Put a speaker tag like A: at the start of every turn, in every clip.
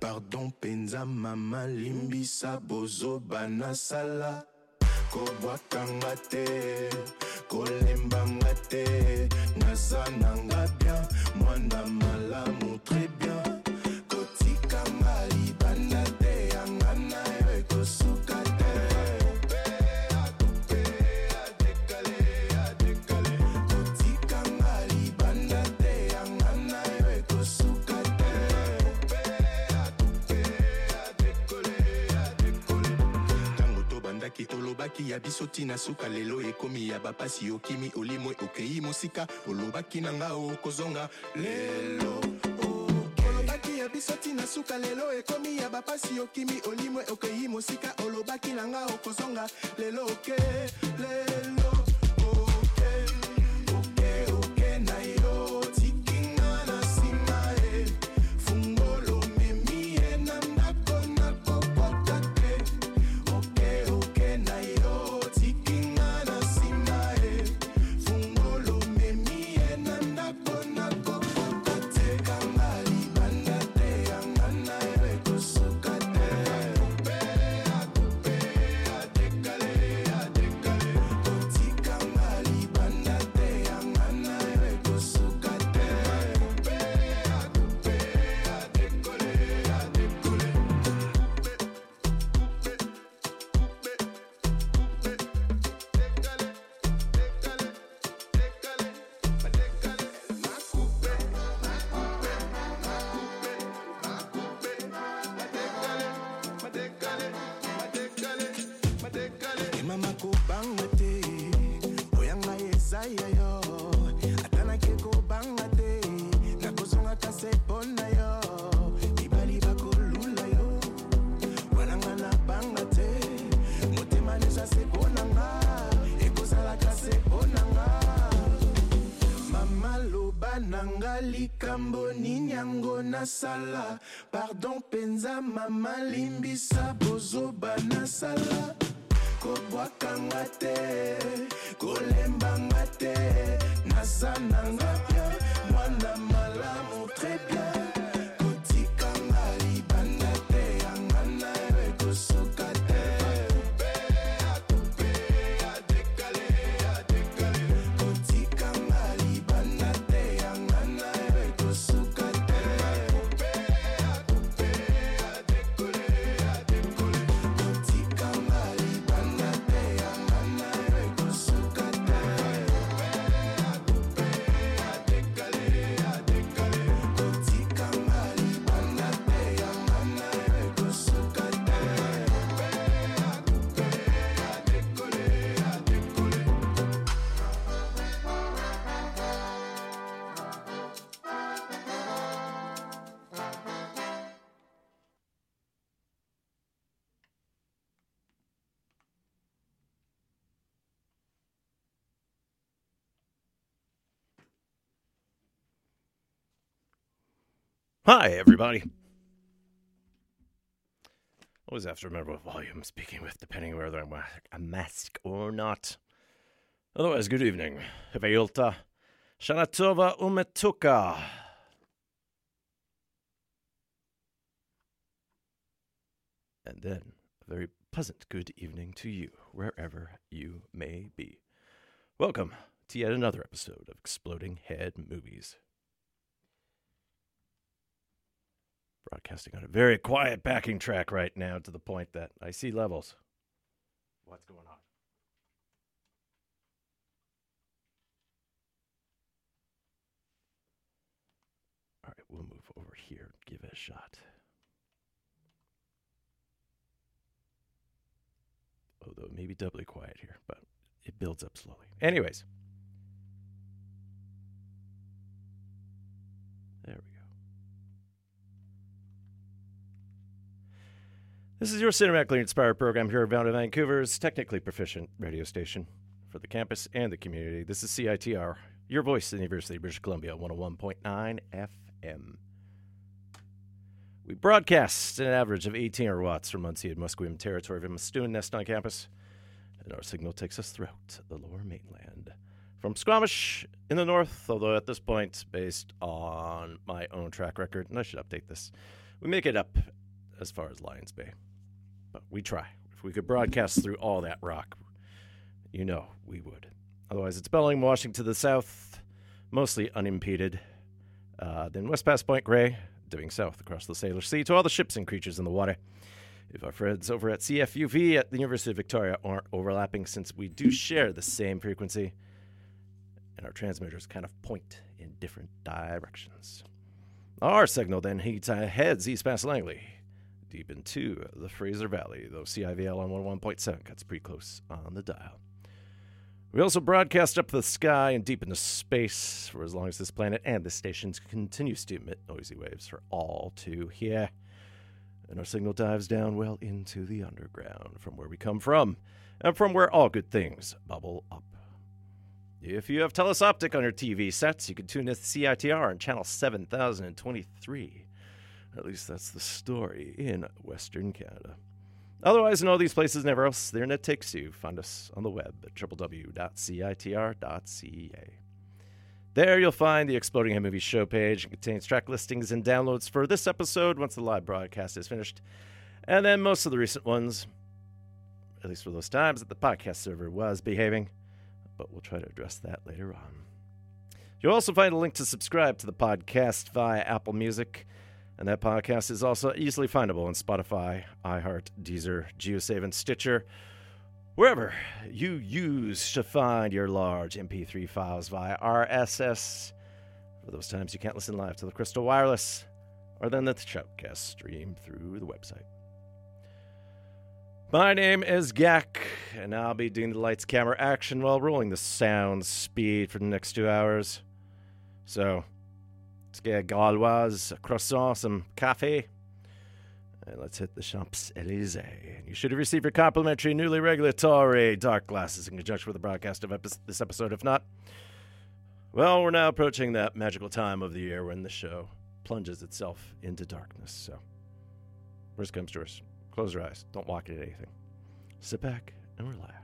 A: pardon mpenza mama limbisa bozoba nasala. Kobwakanga te kolembanga te bien mwana malamu bien tolobaki ya biso ntina suka lelo ekomi ya bapasi okimi olimwe okei mosika olobaki na nga okozonga lelo olobaki ya biso ntina suka lelo ekomi ya bapasi okimi olimwe okei mosika olobaki na nga okozonga lelo oke. Lelo
B: Hi, everybody. Always have to remember what volume I'm speaking with, depending whether I'm wearing a mask or not. Otherwise, good evening. Heveilta. Shanatova umetuka. And then, a very pleasant good evening to you, wherever you may be. Welcome to yet another episode of Exploding Head Movies. Broadcasting on a very quiet backing track right now to the point that I see levels. What's going on? All right, we'll move over here and give it a shot. Although maybe doubly quiet here, but it builds up slowly. Anyways. This is your cinematically inspired program here at Vancouver's technically proficient radio station for the campus and the community. This is CITR, your voice in the University of British Columbia, 101.9 FM. We broadcast an average of 18 watts from unceded Musqueam territory of Mastun Nest on campus, and our signal takes us throughout the lower mainland. From Squamish in the north, although at this point, based on my own track record, and I should update this, we make it up as far as Lions Bay. But we try. If we could broadcast through all that rock, you know we would. Otherwise, it's Bellingham, Washington to the south, mostly unimpeded. Uh, then West past Point Grey, dipping south across the Salish Sea to all the ships and creatures in the water. If our friends over at CFUV at the University of Victoria aren't overlapping, since we do share the same frequency, and our transmitters kind of point in different directions. Our signal then heads east past Langley, deep into the Fraser Valley, though CIVL on 101.7 cuts pretty close on the dial. We also broadcast up the sky and deep into space for as long as this planet and this station continues to emit noisy waves for all to hear. And our signal dives down well into the underground from where we come from, and from where all good things bubble up. If you have Telus Optik on your TV sets, you can tune in to CITR on channel 7023. At least that's the story in Western Canada. Otherwise, in all these places and everywhere else, the internet takes you. Find us on the web at www.citr.ca. There you'll find the Exploding Head Movies show page. It contains track listings and downloads for this episode once the live broadcast is finished. And then most of the recent ones, at least for those times that the podcast server was behaving. But we'll try to address that later on. You'll also find a link to subscribe to the podcast via Apple Music. And that podcast is also easily findable on Spotify, iHeart, Deezer, GeoSave, and Stitcher, wherever you use to find your large MP3 files via RSS. For those times you can't listen live to the Crystal Wireless, or then the Shoutcast stream through the website. My name is Gak, and I'll be doing the lights, camera, action while rolling the sound speed for the next two hours. So, A croissant, some cafe. And uh, let's hit the Champs Elysees. You should have received your complimentary newly regulatory dark glasses in conjunction with the broadcast of epi- this episode. If not, well, we're now approaching that magical time of the year when the show plunges itself into darkness. So, worst comes to worst. Close your eyes. Don't walk into anything. Sit back and relax.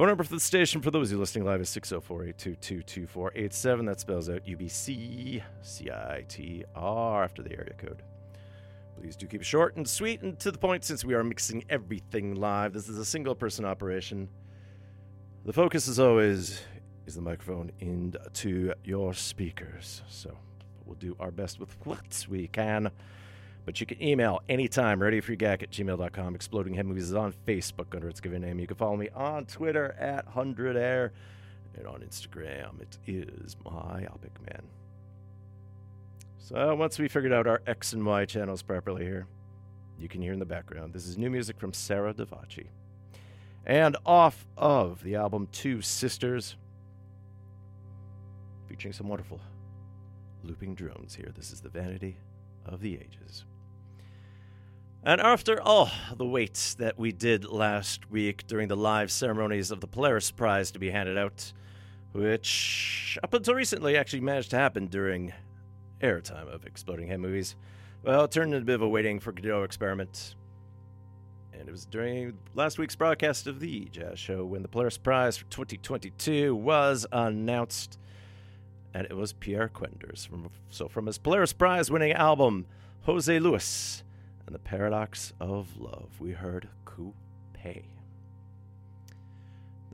B: Phone number for the station for those who are listening live is 604 822 2487. That spells out UBC CITR after the area code. Please do keep it short and sweet and to the point since we are mixing everything live. This is a single person operation. The focus, as always, is the microphone into your speakers. So we'll do our best with what we can. But you can email anytime, readyforyourgak at gmail.com. Exploding Head Movies is on Facebook under its given name. You can follow me on Twitter at 100air. And on Instagram, it is Myopic Man. So once we figured out our X and Y channels properly here, you can hear in the background. This is new music from Sarah Davachi. And off of the album Two Sisters, featuring some wonderful looping drones here. This is The Vanity of the Ages. And after all the wait that we did last week during the live ceremonies of the Polaris Prize to be handed out, which up until recently actually managed to happen during airtime of Exploding Head Movies, well, it turned into a bit of a waiting for Godot experiment. And it was during last week's broadcast of the Jazz Show when the Polaris Prize for 2022 was announced. And it was Pierre Kwenders. From, so, from his Polaris Prize winning album, Jose Luis and the Paradox of Love, we heard Coupé. There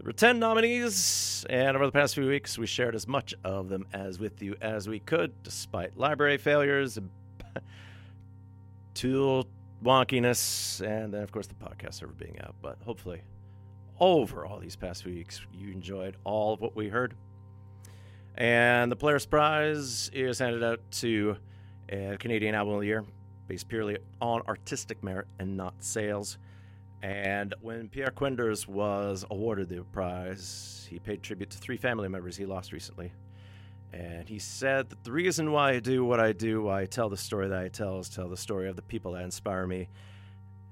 B: were 10 nominees, and over the past few weeks, we shared as much of them as with you as we could, despite library failures, tool wonkiness, and then, of course, the podcast server being out. But hopefully, over all these past weeks, you enjoyed all of what we heard. And the Polaris Prize is handed out to a Canadian Album of the Year, based purely on artistic merit and not sales. And when Pierre Kwenders was awarded the prize, he paid tribute to three family members he lost recently. And he said that the reason why I do what I do, why I tell the story that I tell, is tell the story of the people that inspire me.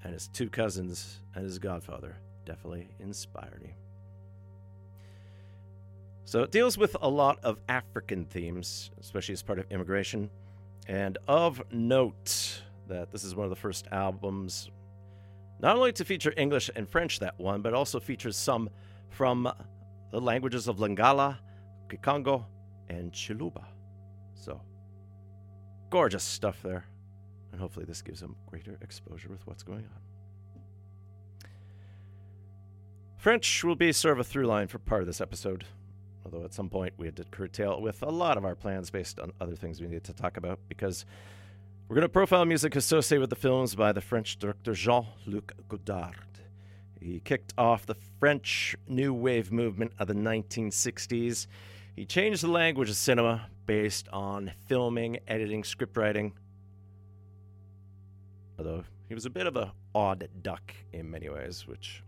B: And his two cousins and his godfather definitely inspired me. So it deals with a lot of African themes, especially as part of immigration. And of note, that this is one of the first albums, not only to feature English and French that one, but also features some from the languages of Lingala, Kikongo, and Chiluba. So, gorgeous stuff there. And hopefully, this gives them greater exposure with what's going on. French will be sort of a through line for part of this episode, although at some point we had to curtail with a lot of our plans based on other things we needed to talk about because we're going to profile music associated with the films by the French director Jean Luc Godard. He kicked off the French New Wave movement of the 1960s. He changed the language of cinema based on filming, editing, scriptwriting. Although he was a bit of a odd duck in many ways, which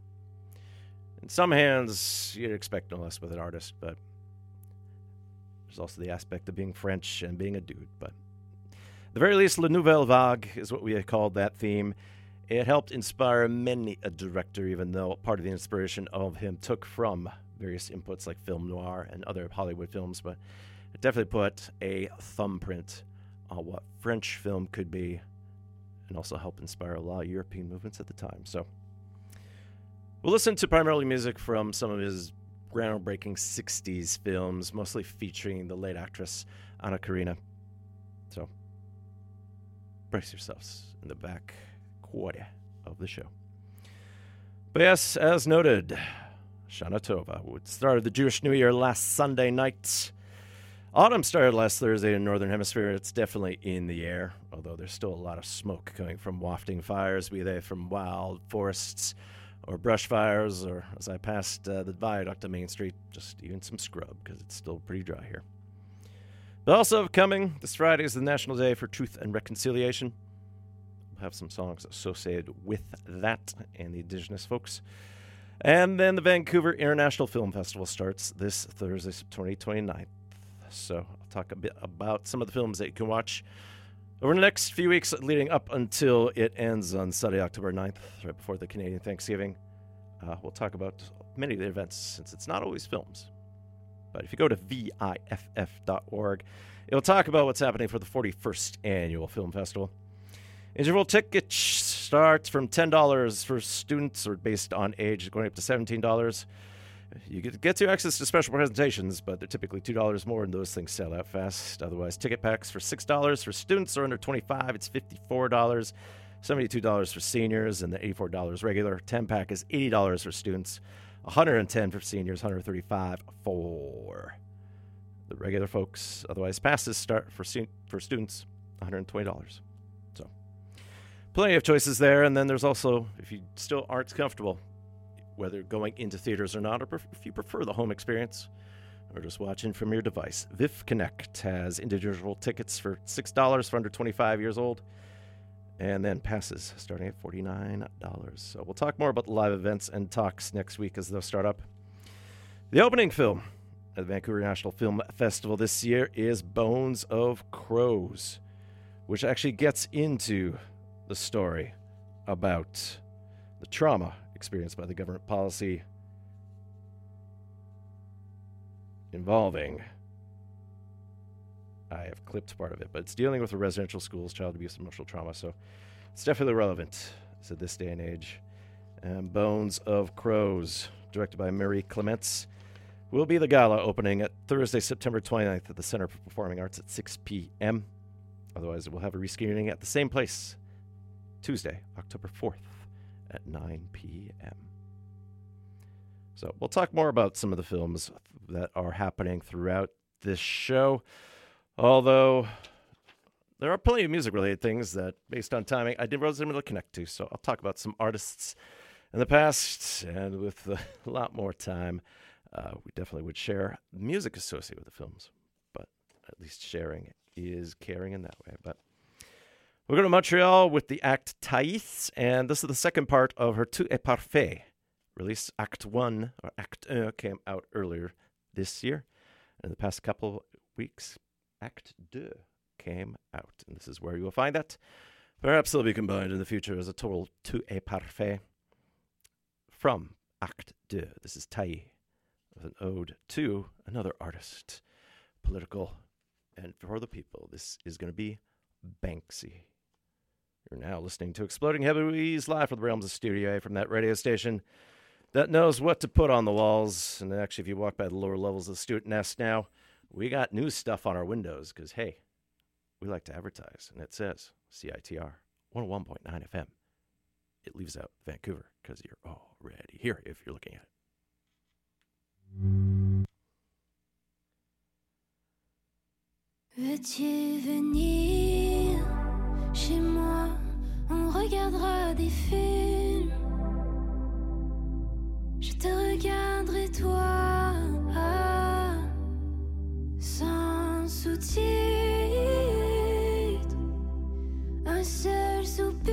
B: in some hands you'd expect no less with an artist, but there's also the aspect of being French and being a dude. But at the very least, La Nouvelle Vague is what we called that theme. It helped inspire many a director, even though part of the inspiration of him took from various inputs like film noir and other Hollywood films, but it definitely put a thumbprint on what French film could be and also help inspire a lot of European movements at the time. So we'll listen to primarily music from some of his groundbreaking 60s films, mostly featuring the late actress Anna Karina. So brace yourselves in the back quarter of the show. But yes, as noted, Shana Tova, which started the Jewish New Year last Sunday night. Autumn started last Thursday in the Northern Hemisphere. It's definitely in the air, although there's still a lot of smoke coming from wafting fires, be they from wild forests or brush fires, or as I passed uh, the viaduct on Main Street, just even some scrub because it's still pretty dry here. But also coming this Friday is the National Day for Truth and Reconciliation. We'll have some songs associated with that and the Indigenous folks. And then the Vancouver International Film Festival starts this Thursday, September 29th. So I'll talk a bit about some of the films that you can watch over the next few weeks leading up until it ends on Sunday, October 9th, right before the Canadian Thanksgiving. Uh, we'll talk about many of the events since it's not always films. But if you go to VIFF.org, it'll talk about what's happening for the 41st Annual Film Festival. Interval tickets start from $10 for students or based on age, going up to $17. You get, get to access to special presentations, but they're typically $2 more, and those things sell out fast. Otherwise, ticket packs for $6 for students or under 25 it's $54. $72 for seniors, and the $84 regular. 10 pack is $80 for students, 110 for seniors, 135 for the regular folks. Otherwise, passes start for for students, $120. So, plenty of choices there. And then there's also, if you still aren't comfortable, whether going into theaters or not, or if you prefer the home experience, or just watching from your device, VIFF Connect has individual tickets for $6 for under 25 years old and then passes starting at $49. So we'll talk more about the live events and talks next week as they'll start up. The opening film at the Vancouver National Film Festival this year is Bones of Crows, which actually gets into the story about the trauma experienced by the government policy involving I have clipped part of it, but it's dealing with the residential schools, child abuse, and emotional trauma. So it's definitely relevant to this day and age. And Bones of Crows, directed by Marie Clements, will be the gala opening at Thursday, September 29th at the Center for Performing Arts at 6 p.m. Otherwise, we'll have a rescreening at the same place Tuesday, October 4th at 9 p.m. So we'll talk more about some of the films that are happening throughout this show. Although there are plenty of music related things that, based on timing, I didn't wasn't able to connect to. So I'll talk about some artists in the past, and with a lot more time, uh, we definitely would share music associated with the films. But at least sharing is caring in that way. But we're going to Montreal with the act Thaïs, and this is the second part of her Tout est parfait release. Act 1, or Act 1, came out earlier this year. In the past couple weeks, Act 2 came out, and this is where you will find that. Perhaps they'll be combined in the future as a total Tout est parfait from Act 2. This is Thaïs with an ode to another artist, political, and for the people. This is going to be Banksy. You're now listening to Exploding Head Movies live from the realms of Studio A from that radio station that knows what to put on the walls. And actually, if you walk by the lower levels of the Student Nest now, we got new stuff on our windows because, hey, we like to advertise. And it says CITR 101.9 FM. It leaves out Vancouver because you're already here if you're looking at it.
C: Veux-tu venir chez moi On regardera des films. Je te regarderai toi sans sous-titres. Un seul soupir,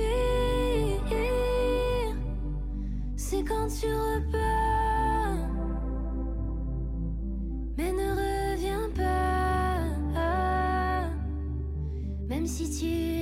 C: c'est quand tu repars. Mais ne reviens pas, même si tu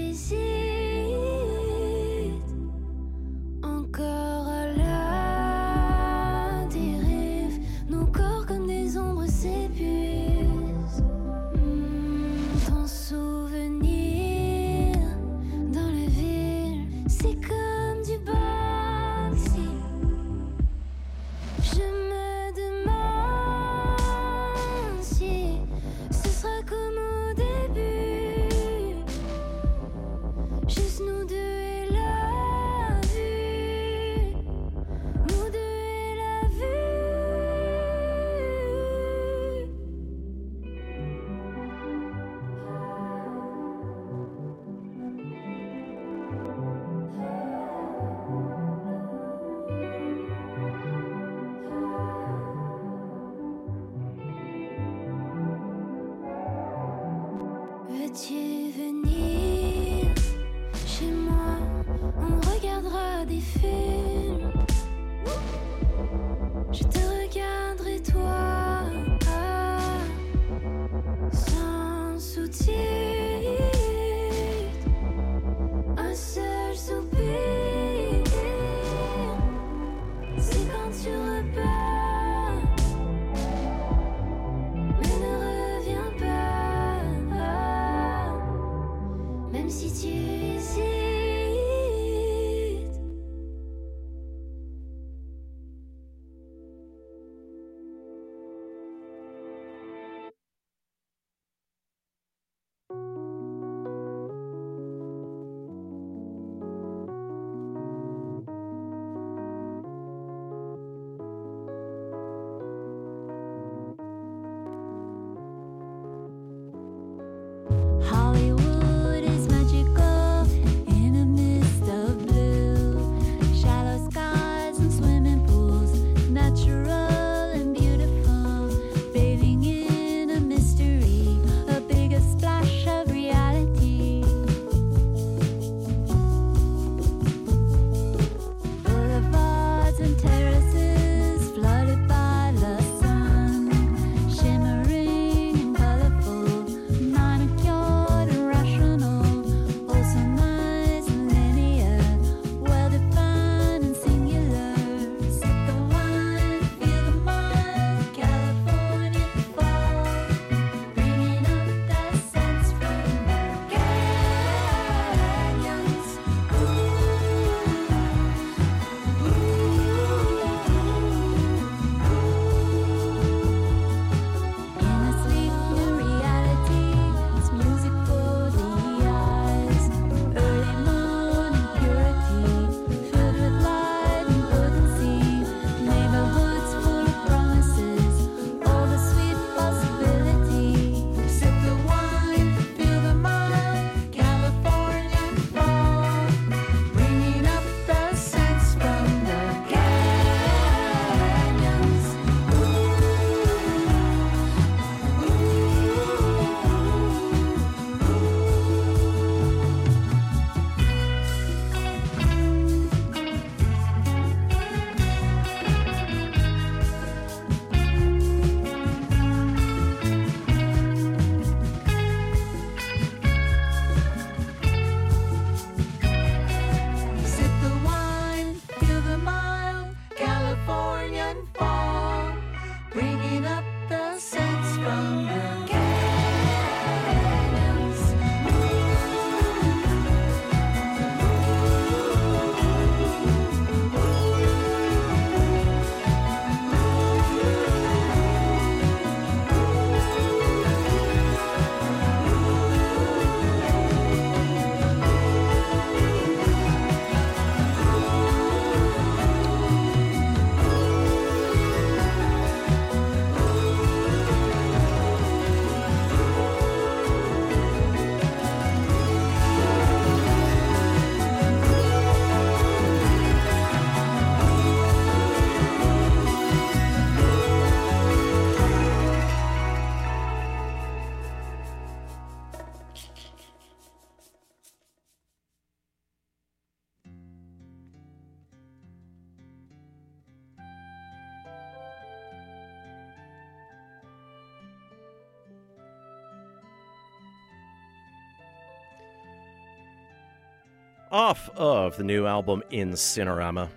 B: Off of the new album In Cinerama.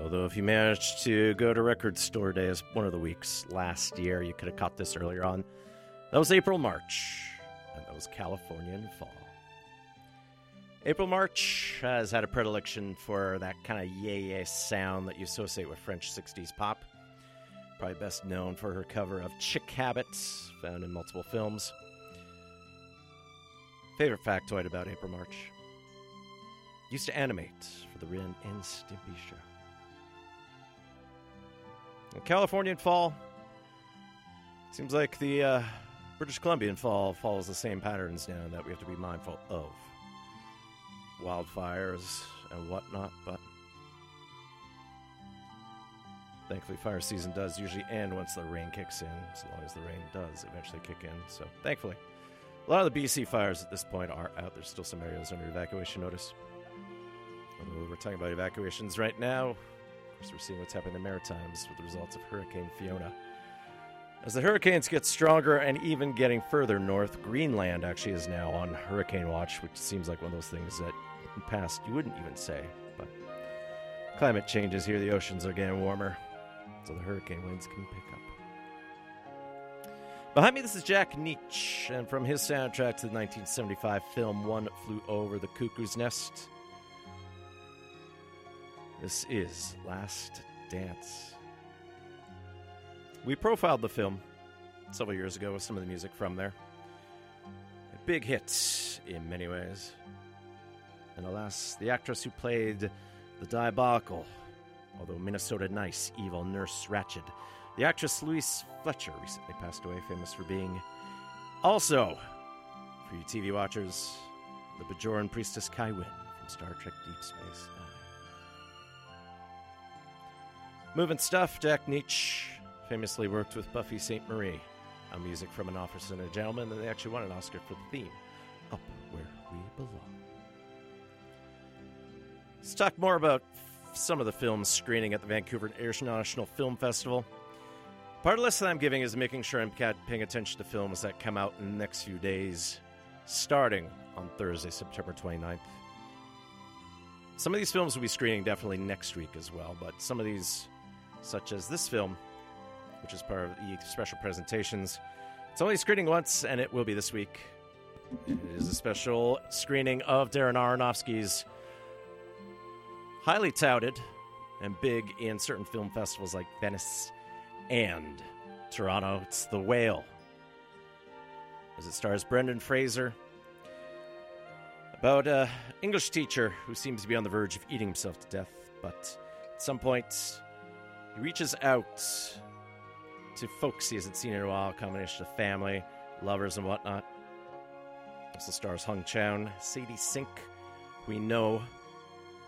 B: Although, if you managed to go to Record Store Day as one of the weeks last year, you could have caught this earlier on. That was April March, and that was Californian Fall. April March has had a predilection for that kind of yay yay sound that you associate with French 60s pop. Probably best known for her cover of Chick Habits, found in multiple films. Favorite factoid about April March? Used to animate for the Ren and Stimpy show. In Californian fall seems like the uh, British Columbian fall follows the same patterns now that we have to be mindful of wildfires and whatnot, but thankfully fire season does usually end once the rain kicks in, as long as the rain does eventually kick in. So thankfully, a lot of the BC fires at this point are out. There's still some areas under evacuation notice. We're talking about evacuations right now, of course, we're seeing what's happening in the Maritimes with the results of Hurricane Fiona. As the hurricanes get stronger and even getting further north, Greenland actually is now on hurricane watch, which seems like one of those things that in the past you wouldn't even say. But climate changes here, the oceans are getting warmer, so the hurricane winds can pick up. Behind me, this is Jack Nitzsche, and from his soundtrack to the 1975 film One Flew Over the Cuckoo's Nest, this is Last Dance. We profiled the film several years ago with some of the music from there. A big hit in many ways. And alas, the actress who played the diabolical, although Minnesota nice, evil nurse Ratched, the actress Louise Fletcher recently passed away, famous for being also, for you TV watchers, the Bajoran priestess Kai Wynn from Star Trek Deep Space Nine. Moving stuff, Jack Nitzsche famously worked with Buffy Sainte-Marie on music from An Officer and a Gentleman, and they actually won an Oscar for the theme, Up Where We Belong. Let's talk more about some of the films screening at the Vancouver International Film Festival. Part of the lesson I'm giving is making sure I'm paying attention to films that come out in the next few days, starting on Thursday, September 29th. Some of these films will be screening definitely next week as well, but some of these, such as this film, which is part of the special presentations, it's only screening once, and it will be this week. It is a special screening of Darren Aronofsky's highly touted and big in certain film festivals like Venice and Toronto. It's The Whale. As it stars Brendan Fraser, about a English teacher who seems to be on the verge of eating himself to death, but at some point he reaches out to folks he hasn't seen in a while, a combination of family, lovers, and whatnot. Also stars Hong Chau, Sadie Sink, we know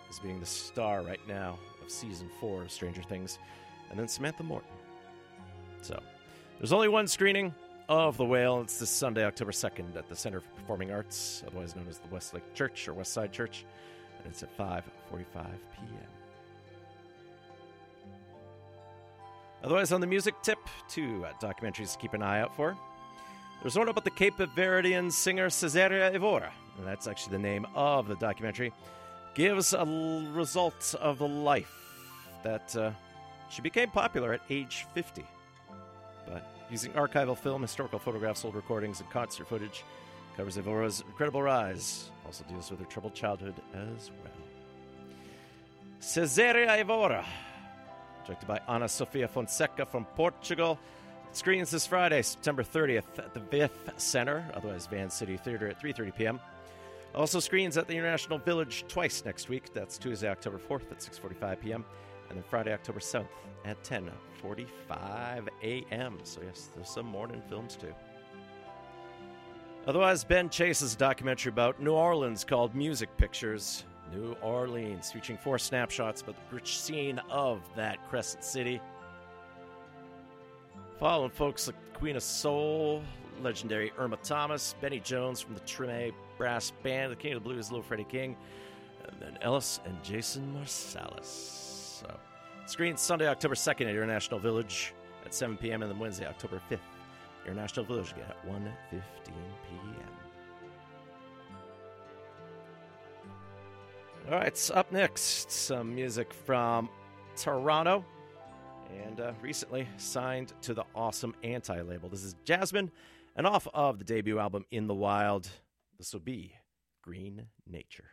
B: as being the star right now of season four of Stranger Things, and then Samantha Morton. So, there's only one screening of The Whale. It's this Sunday, October 2nd, at the Center for Performing Arts, otherwise known as the Westlake Church or West Side Church, and it's at 5:45 p.m. Otherwise, on the music tip, two uh, documentaries to keep an eye out for. There's one about the Cape Verdean singer Cesaria Evora, and that's actually the name of the documentary. Gives a l- result of the life that uh, she became popular at age 50. But using archival film, historical photographs, old recordings, and concert footage. Covers Evora's incredible rise. Also deals with her troubled childhood as well. Cesaria Evora, directed by Ana Sofia Fonseca from Portugal. Screens this Friday, September 30th at the VIFF Center, otherwise Vancity Theater at 3.30 p.m. Also screens at the International Village twice next week. That's Tuesday, October 4th at 6.45 p.m. and then Friday, October 7th at 10.45 a.m. So yes, there's some morning films too. Otherwise, Ben Chase's documentary about New Orleans called Music Pictures. New Orleans, featuring four snapshots about the rich scene of that Crescent City. Following folks like Queen of Soul, legendary Irma Thomas, Benny Jones from the Treme Brass Band, the King of the Blues, Little Freddie King, and then Ellis and Jason Marsalis. So, screen Sunday, October 2nd at International Village at 7 p.m. and then Wednesday, October 5th, International Village again at 1.15 p.m. All right, so up next, some music from Toronto and uh, recently signed to the awesome Anti label. This is Jasmyn, and off of the debut album In the Wild, this will be Green Nature.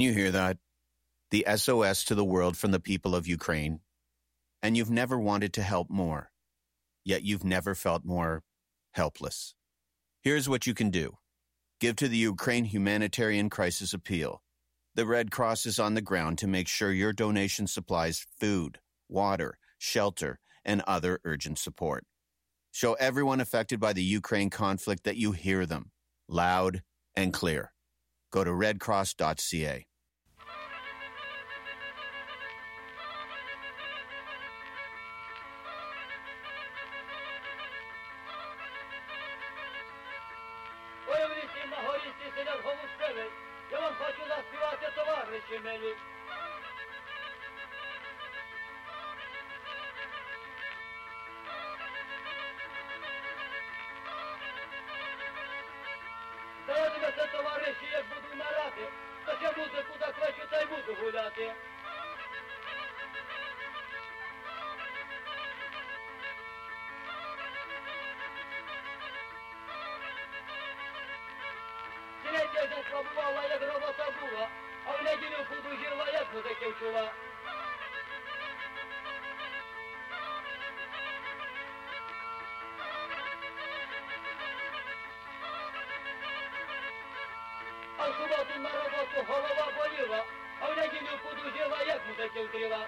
D: Can you hear that? The SOS to the world from the people of Ukraine. And you've never wanted to help more, yet you've never felt more helpless. Here's what you can do give to the Ukraine Humanitarian Crisis Appeal. The Red Cross is on the ground to make sure your donation supplies food, water, shelter, and other urgent support. Show everyone affected by the Ukraine conflict that you hear them loud and clear. Go to redcross.ca.
E: Хоча музику так хочу, та й буду гуляти. Третя десь побувала, як робота була, а в неділю подужила, як музиків чула. А в суботу на роботу голова боліла, а в неділю подужила, як музики втріла.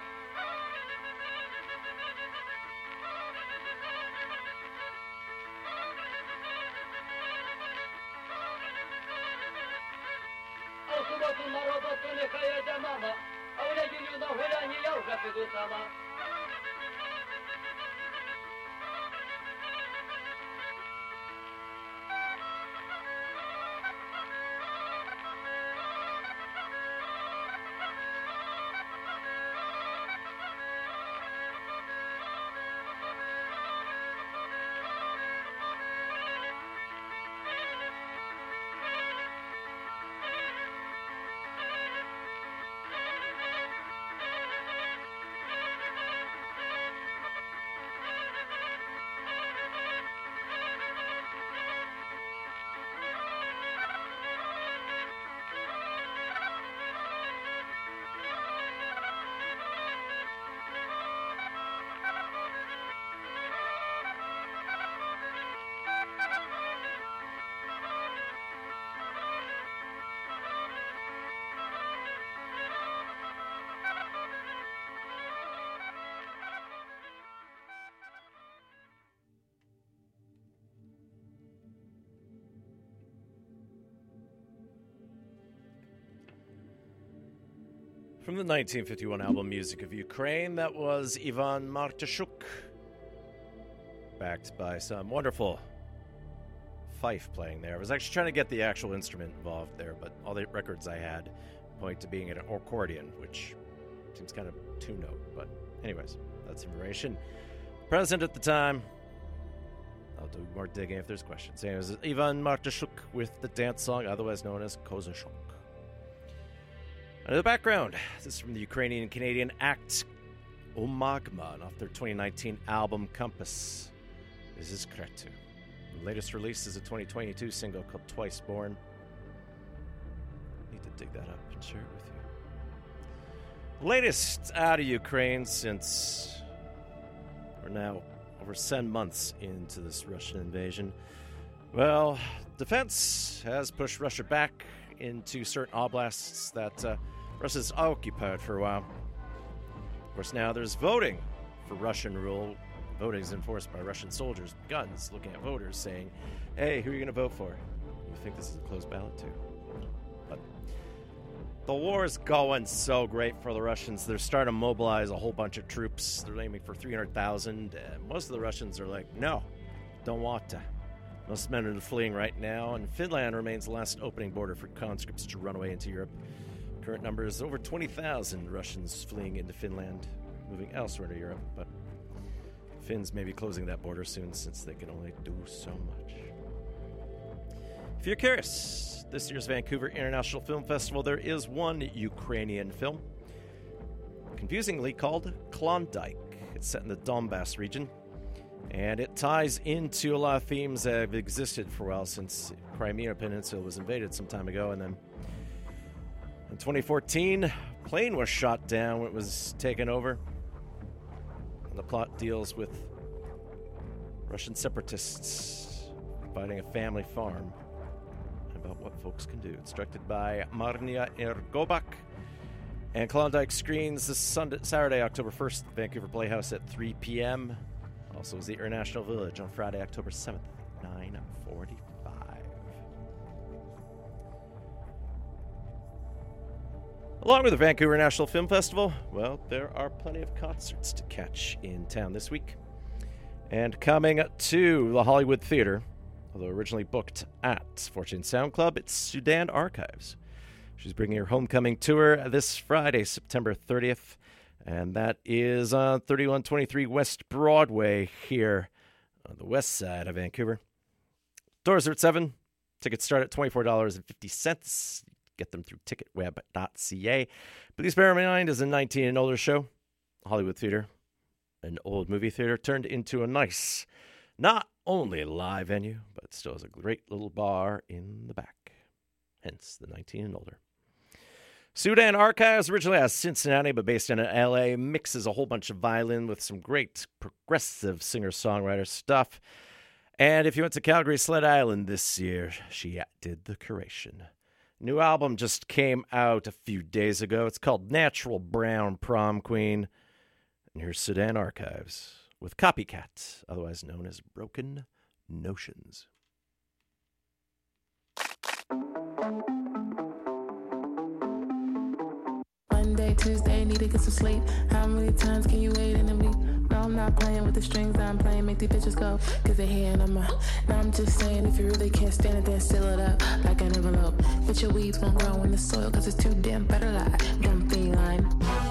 B: From the 1951 album Music of Ukraine, that was Ivan Martishchuk, backed by some wonderful fife playing there. I was actually trying to get the actual instrument involved there, but all the records I had point to being an accordion, which seems kind of two note. But, anyways, that's information. Present at the time. I'll do more digging if there's questions. Anyways, Ivan Martishchuk with the dance song, otherwise known as Kozachok. The background, this is from the Ukrainian Canadian act Ummagma off their 2019 album Compass. This is Cretu. The latest release is a 2022 single called Twice Born. Need to dig that up and share it with you. Latest out of Ukraine since we're now over 10 months into this Russian invasion. Well, defense has pushed Russia back into certain oblasts that uh, Russia's occupied for a while. Of course, now there's voting for Russian rule. Voting is enforced by Russian soldiers, guns, looking at voters, saying, "Hey, who are you going to vote for? You think this is a closed ballot too?" But the war is going so great for the Russians. They're starting to mobilize a whole bunch of troops. They're aiming for 300,000. And most of the Russians are like, "No, don't want to." Most men are fleeing right now, and Finland remains the last opening border for conscripts to run away into Europe. Current number is over 20,000 Russians fleeing into Finland, moving elsewhere to Europe, but Finns may be closing that border soon since they can only do so much. If you're curious, this year's Vancouver International Film Festival, there is one Ukrainian film, confusingly called Klondike. It's set in the Donbass region. And it ties into a lot of themes that have existed for a while since Crimea Peninsula was invaded some time ago. And then in 2014, a plane was shot down when it was taken over. And the plot deals with Russian separatists fighting a family farm about what folks can do. It's directed by Marnia Ergobak. And Klondike screens this Sunday, Saturday, October 1st, Vancouver Playhouse at 3 p.m. Also is the International Village on Friday, October 7th, 945. Along with the Vancouver National Film Festival, well, there are plenty of concerts to catch in town this week. And coming to the Hollywood Theater, although originally booked at Fortune Sound Club, it's Sudan Archives. She's bringing her homecoming tour this Friday, September 30th, and that is on 3123 West Broadway here on the west side of Vancouver. Doors are at 7. Tickets start at $24.50. Get them through ticketweb.ca. Please bear in mind, as a 19 and older show, Hollywood Theater, an old movie theater, turned into a nice, not only live venue, but still has a great little bar in the back. Hence the 19 and older. Sudan Archives, originally out of Cincinnati, but based in LA, mixes a whole bunch of violin with some great progressive singer songwriter stuff. And if you went to Calgary Sled Island this year, she did the curation. New album just came out a few days ago. It's called Natural Brown Prom Queen. And here's Sudan Archives with Copycat, otherwise known as Broken Notions.
F: Monday, Tuesday, need to get some sleep. How many times can you wait in a week? I'm not playing with the strings I'm playing. Make these bitches go, cause they here and I'm a. Now I'm just saying, if you really can't stand it, then seal it up like an envelope. But your weeds won't grow in the soil, cause it's too damn better lie. Dumb feline.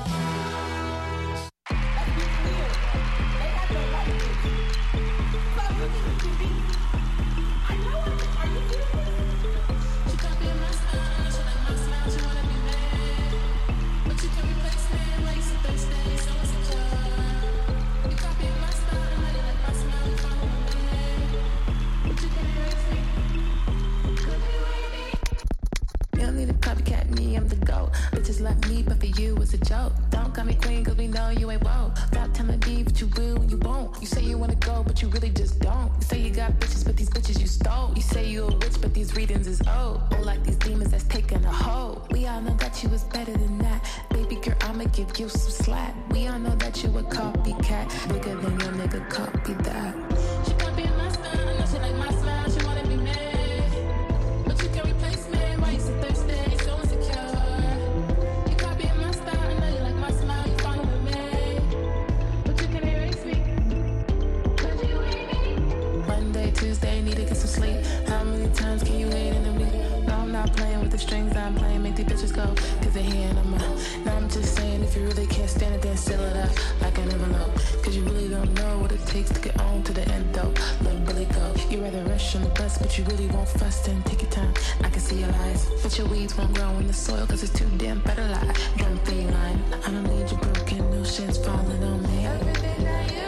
F: Bitches me, but for you it's a joke. Don't call me queen, cause we know you ain't woke. Stop telling me what you will and you won't. You say you wanna go, but you really just don't. You say you got bitches, but these bitches you stole. You say you a witch, but these readings is old. Or like these demons that's taking a hold. We all know that you was better than that. Baby girl, I'ma give you some slack. We all know that you a copycat. Bigger than your nigga, copy that. She copy my style, I know she like my smile, bitches go, cause they hand and I'm. Now I'm just saying, if you really can't stand it, then seal it up like an envelope. Cause you really don't know what it takes to get on to the end though. Let Billy go. You rather rush on the bus, but you really won't fuss and take your time. I can see your lies, but your weeds won't grow in the soil, cause it's too damn better lie. Dumb feline. I don't need your broken notions falling on me. Everything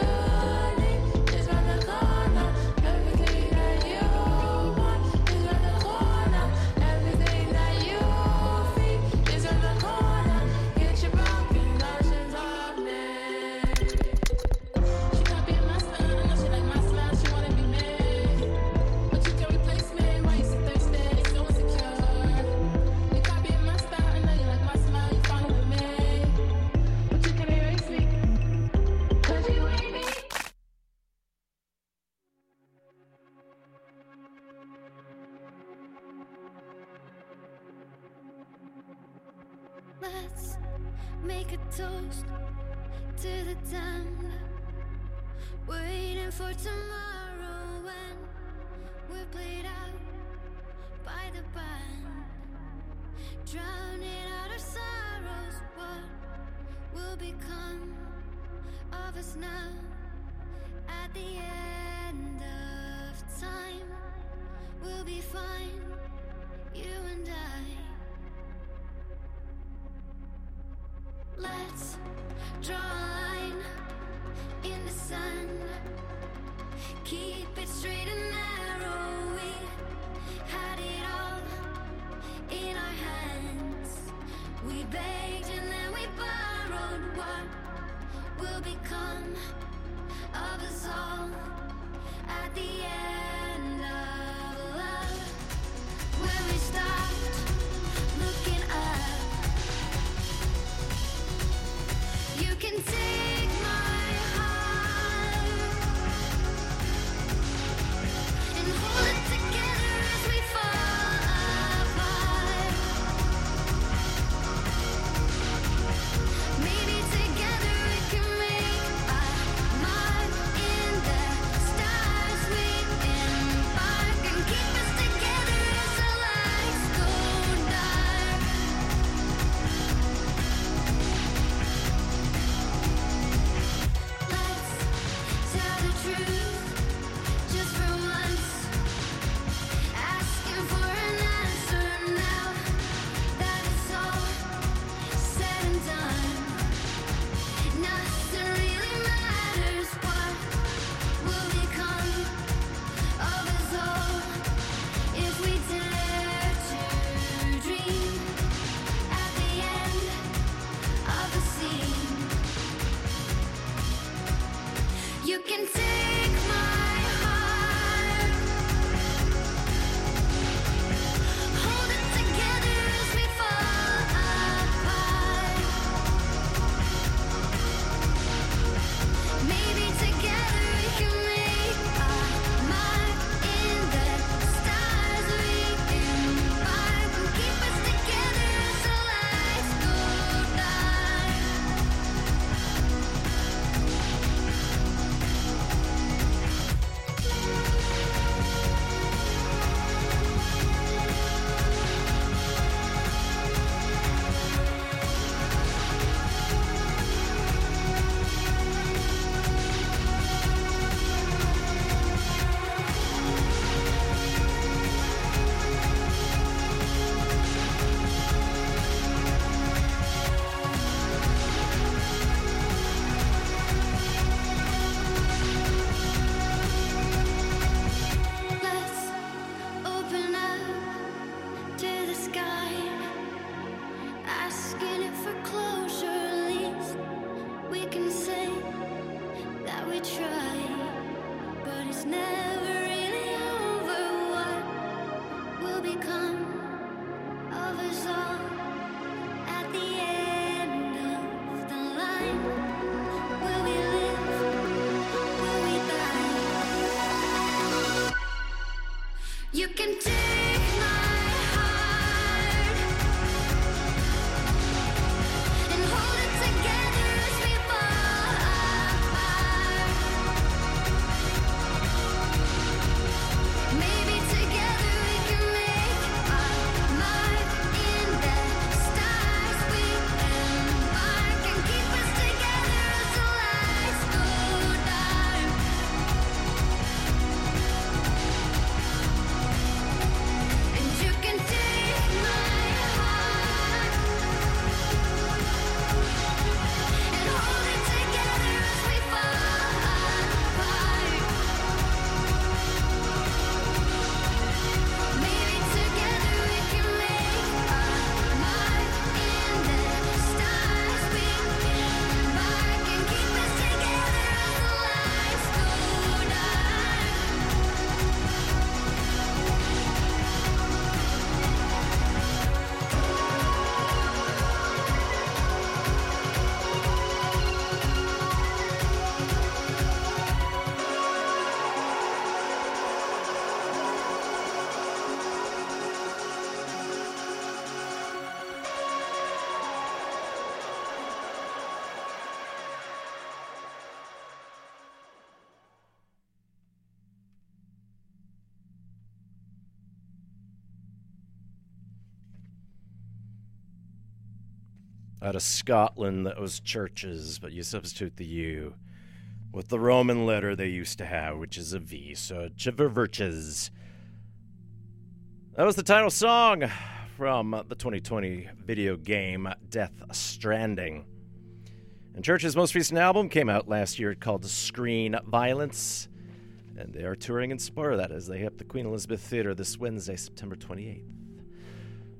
C: business.
B: Out of Scotland, that was churches, but you substitute the U with the Roman letter they used to have, which is a V. So, Chivervirches. That was the title song from the 2020 video game Death Stranding. And Church's most recent album came out last year called Screen Violence. And they are touring in support of that as they hit the Queen Elizabeth Theater this Wednesday, September 28th.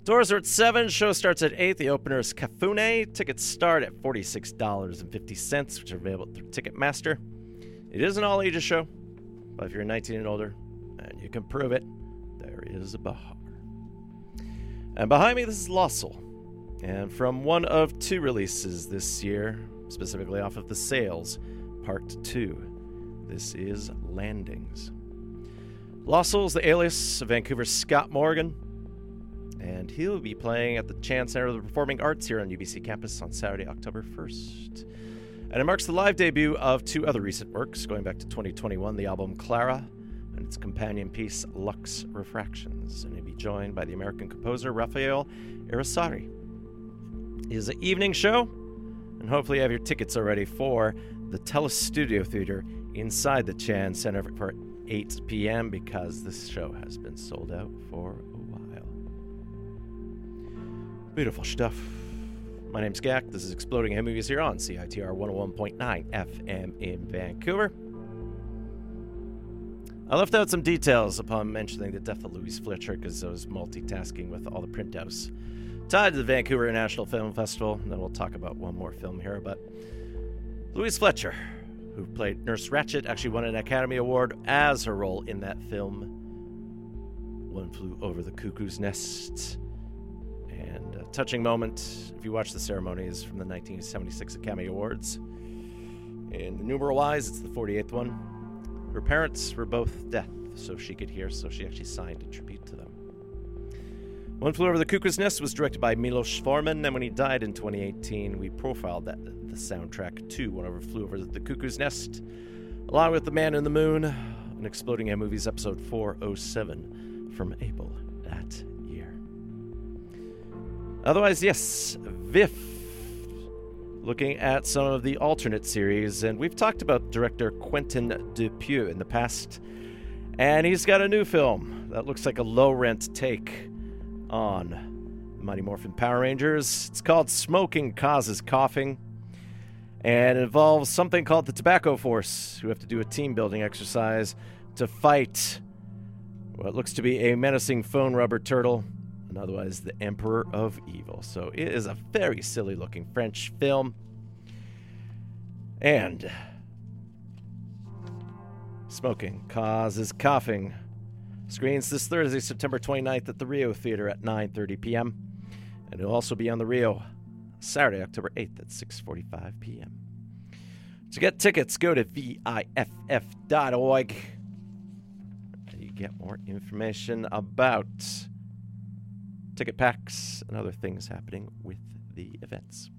B: Doors are at 7, show starts at 8. The opener is Kafune. Tickets start at $46.50, which are available through Ticketmaster. It is an all ages show, but if you're 19 and older and you can prove it, there is a bar. And behind me, this is Loscil. And from one of two releases this year, specifically off of the Sails, Part 2, this is Landings. Loscil is the alias of Vancouver's Scott Morgan, and he'll be playing at the Chan Center of the Performing Arts here on UBC campus on Saturday, October 1st. And it marks the live debut of two other recent works, going back to 2021, the album Clara and its companion piece Lux Refractions. And he'll be joined by the American composer Rafael Irisarri. It is an evening show, and hopefully you have your tickets already for the Telus Studio Theater inside the Chan Center for 8 p.m. because this show has been sold out for. Beautiful stuff. My name's Gak. This is Exploding Head Movies here on CITR 101.9 FM in Vancouver. I left out some details upon mentioning the death of Louise Fletcher because I was multitasking with all the printouts tied to the Vancouver International Film Festival. And then we'll talk about one more film here. But Louise Fletcher, who played Nurse Ratched, actually won an Academy Award as her role in that film. One flew over the cuckoo's nest. And touching moment, if you watch the ceremonies from the 1976 Academy Awards. The numeral wise, it's the 48th one. Her parents were both deaf, so she could hear, so she actually signed a tribute to them. One Flew Over the Cuckoo's Nest was directed by Milos Forman, and when he died in 2018, we profiled that the soundtrack to One Over Flew Over the Cuckoo's Nest, along with The Man in the Moon, an Exploding Head Movies episode 407 from April year. Otherwise, yes, Viff. Looking at some of the alternate series, and we've talked about director Quentin Dupieux in the past, and he's got a new film that looks like a low rent take on Mighty Morphin Power Rangers. It's called Smoking Causes Coughing, and it involves something called the Tobacco Force, who have to do a team building exercise to fight what looks to be a menacing phone rubber turtle, and otherwise the Emperor of Evil. So it is a very silly looking French film. And smoking causes coughing. Screens this Thursday, September 29th at the Rio Theater at 9:30 p.m. And it'll also be on the Rio Saturday, October 8th at 6:45 p.m. To get tickets, go to viff.org. You get more information about ticket packs and other things happening with the events.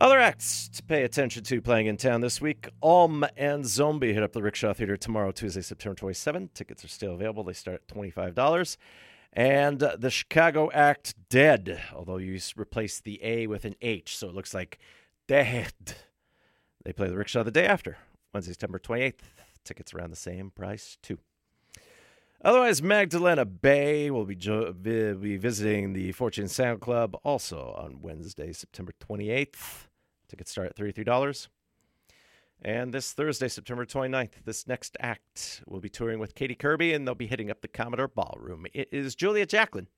B: Other acts to pay attention to playing in town this week. Alm and Zombie hit up the Rickshaw Theater tomorrow, Tuesday, September 27. Tickets are still available. They start at $25. And uh, the Chicago act Dehd, although you replace the A with an H, so it looks like Dehd. They play the Rickshaw the day after, Wednesday, September 28th. Tickets around the same price, too. Otherwise, Magdalena Bay will be, jo- be visiting the Fortune Sound Club also on Wednesday, September 28th. Tickets start at $33. And this Thursday, September 29th, this next act will be touring with Katie Kirby, and they'll be hitting up the Commodore Ballroom. It is Julia Jacklin.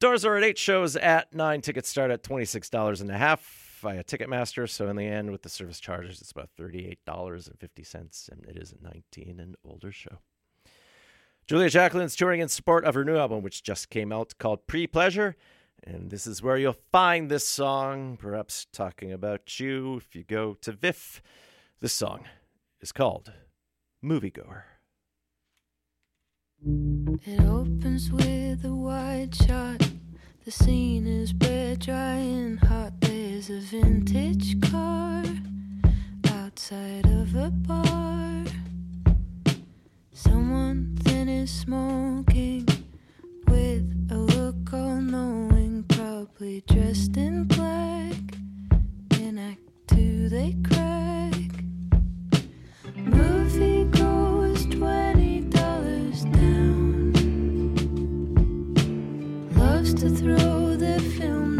B: Doors are at 8, shows at 9. Tickets start at $26 and a half via Ticketmaster. So in the end, with the service charges, it's about $38.50, and it is a 19 and older show. Julia Jacklin's touring in support of her new album, which just came out called Pre Pleasure. And this is where you'll find this song, perhaps talking about you if you go to VIFF. This song is called Moviegoer.
G: It opens with a wide shot. The scene is bare, dry, and hot. There's a vintage car outside of a bar. Someone thin is smoking with a look all knowing, probably dressed in black. In Act Two, they crack. Movie goes twenty dollars down. Loves to throw their film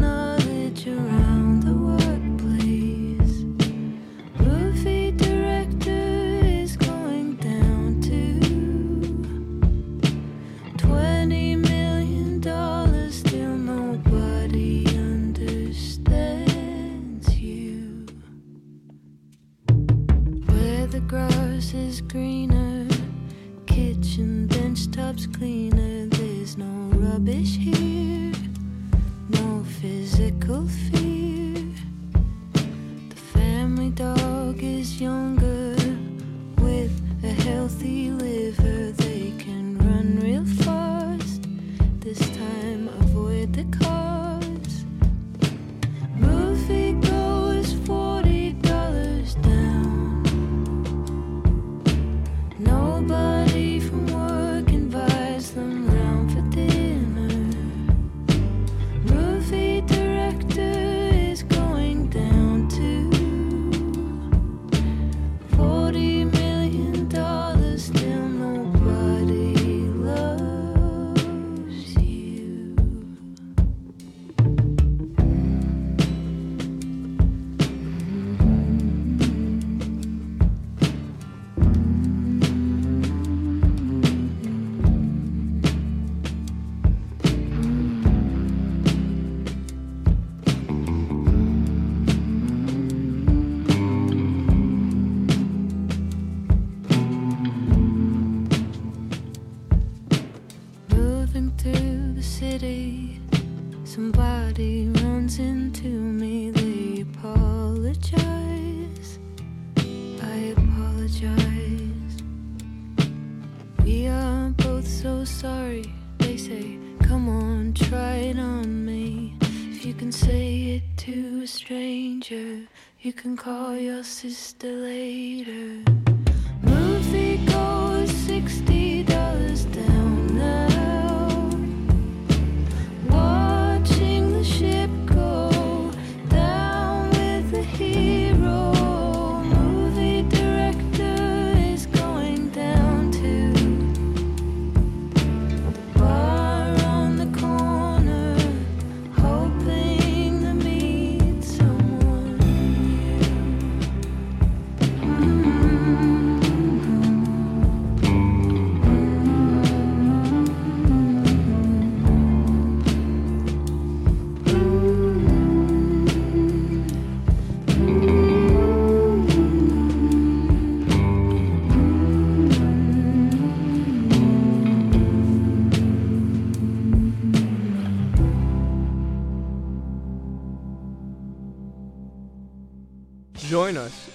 G: is greener, kitchen bench tops cleaner. There's no rubbish here, no physical fear. The family dog is younger your sister later.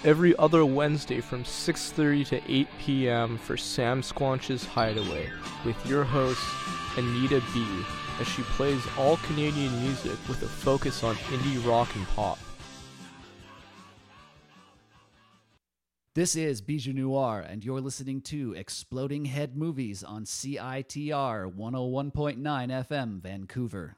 H: Every other Wednesday from 6:30 to 8 p.m. for Sam Squanch's Hideaway with your host Anita B as she plays all Canadian music with a focus on indie rock and pop.
I: This is Bijou Noir, and you're listening to Exploding Head Movies on CITR 101.9 FM, Vancouver.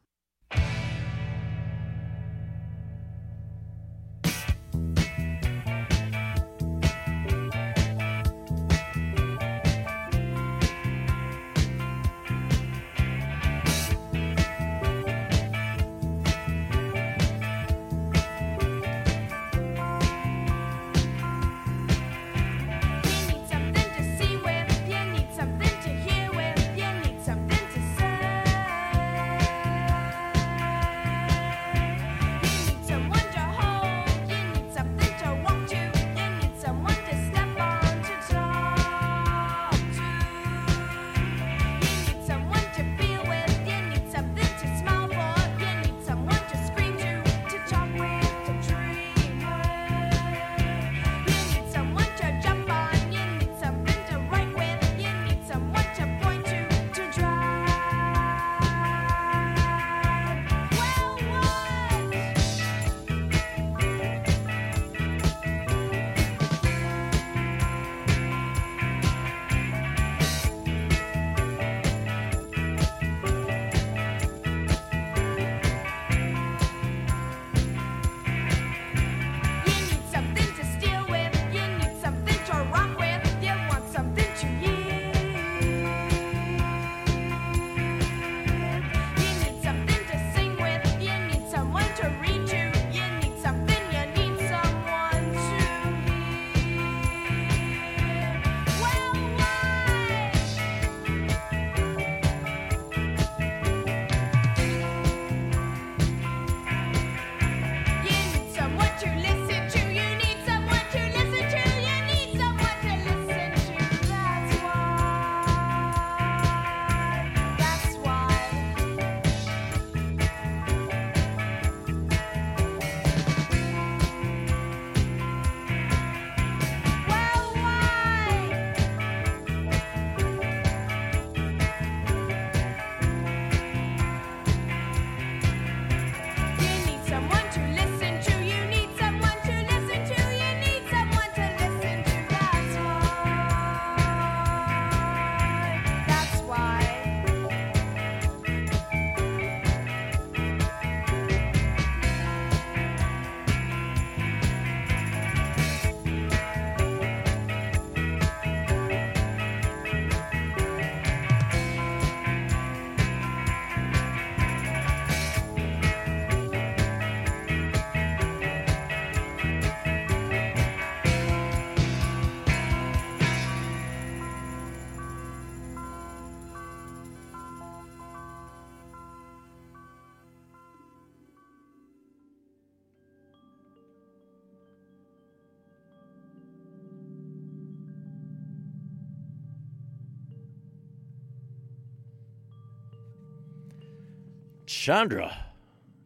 B: Chandra.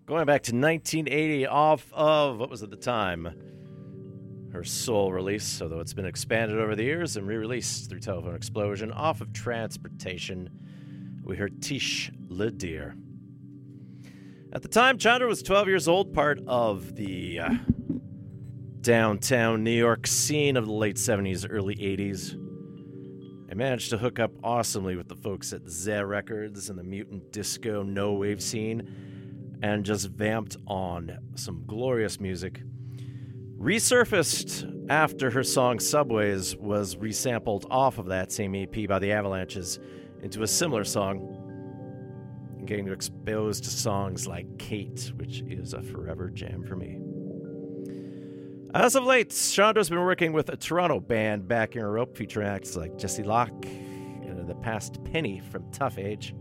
B: Going back to 1980, off of, what was at the time? Her sole release, although it's been expanded over the years and re released through Telephone Explosion, off of Transportation. We heard Tishe Le Dire. At the time, Chandra was 12 years old, part of the uh, downtown New York scene of the late 70s, early 80s. I managed to hook up awesomely with the folks at Z Records and the mutant disco no wave scene and just vamped on some glorious music. Resurfaced after her song Subways was resampled off of that same EP by the Avalanches into a similar song, getting exposed to songs like Kate, which is a forever jam for me. As of late, Chandra's been working with a Toronto band backing her up, featuring acts like Jesse Locke and uh, the past Penny from Tough Age.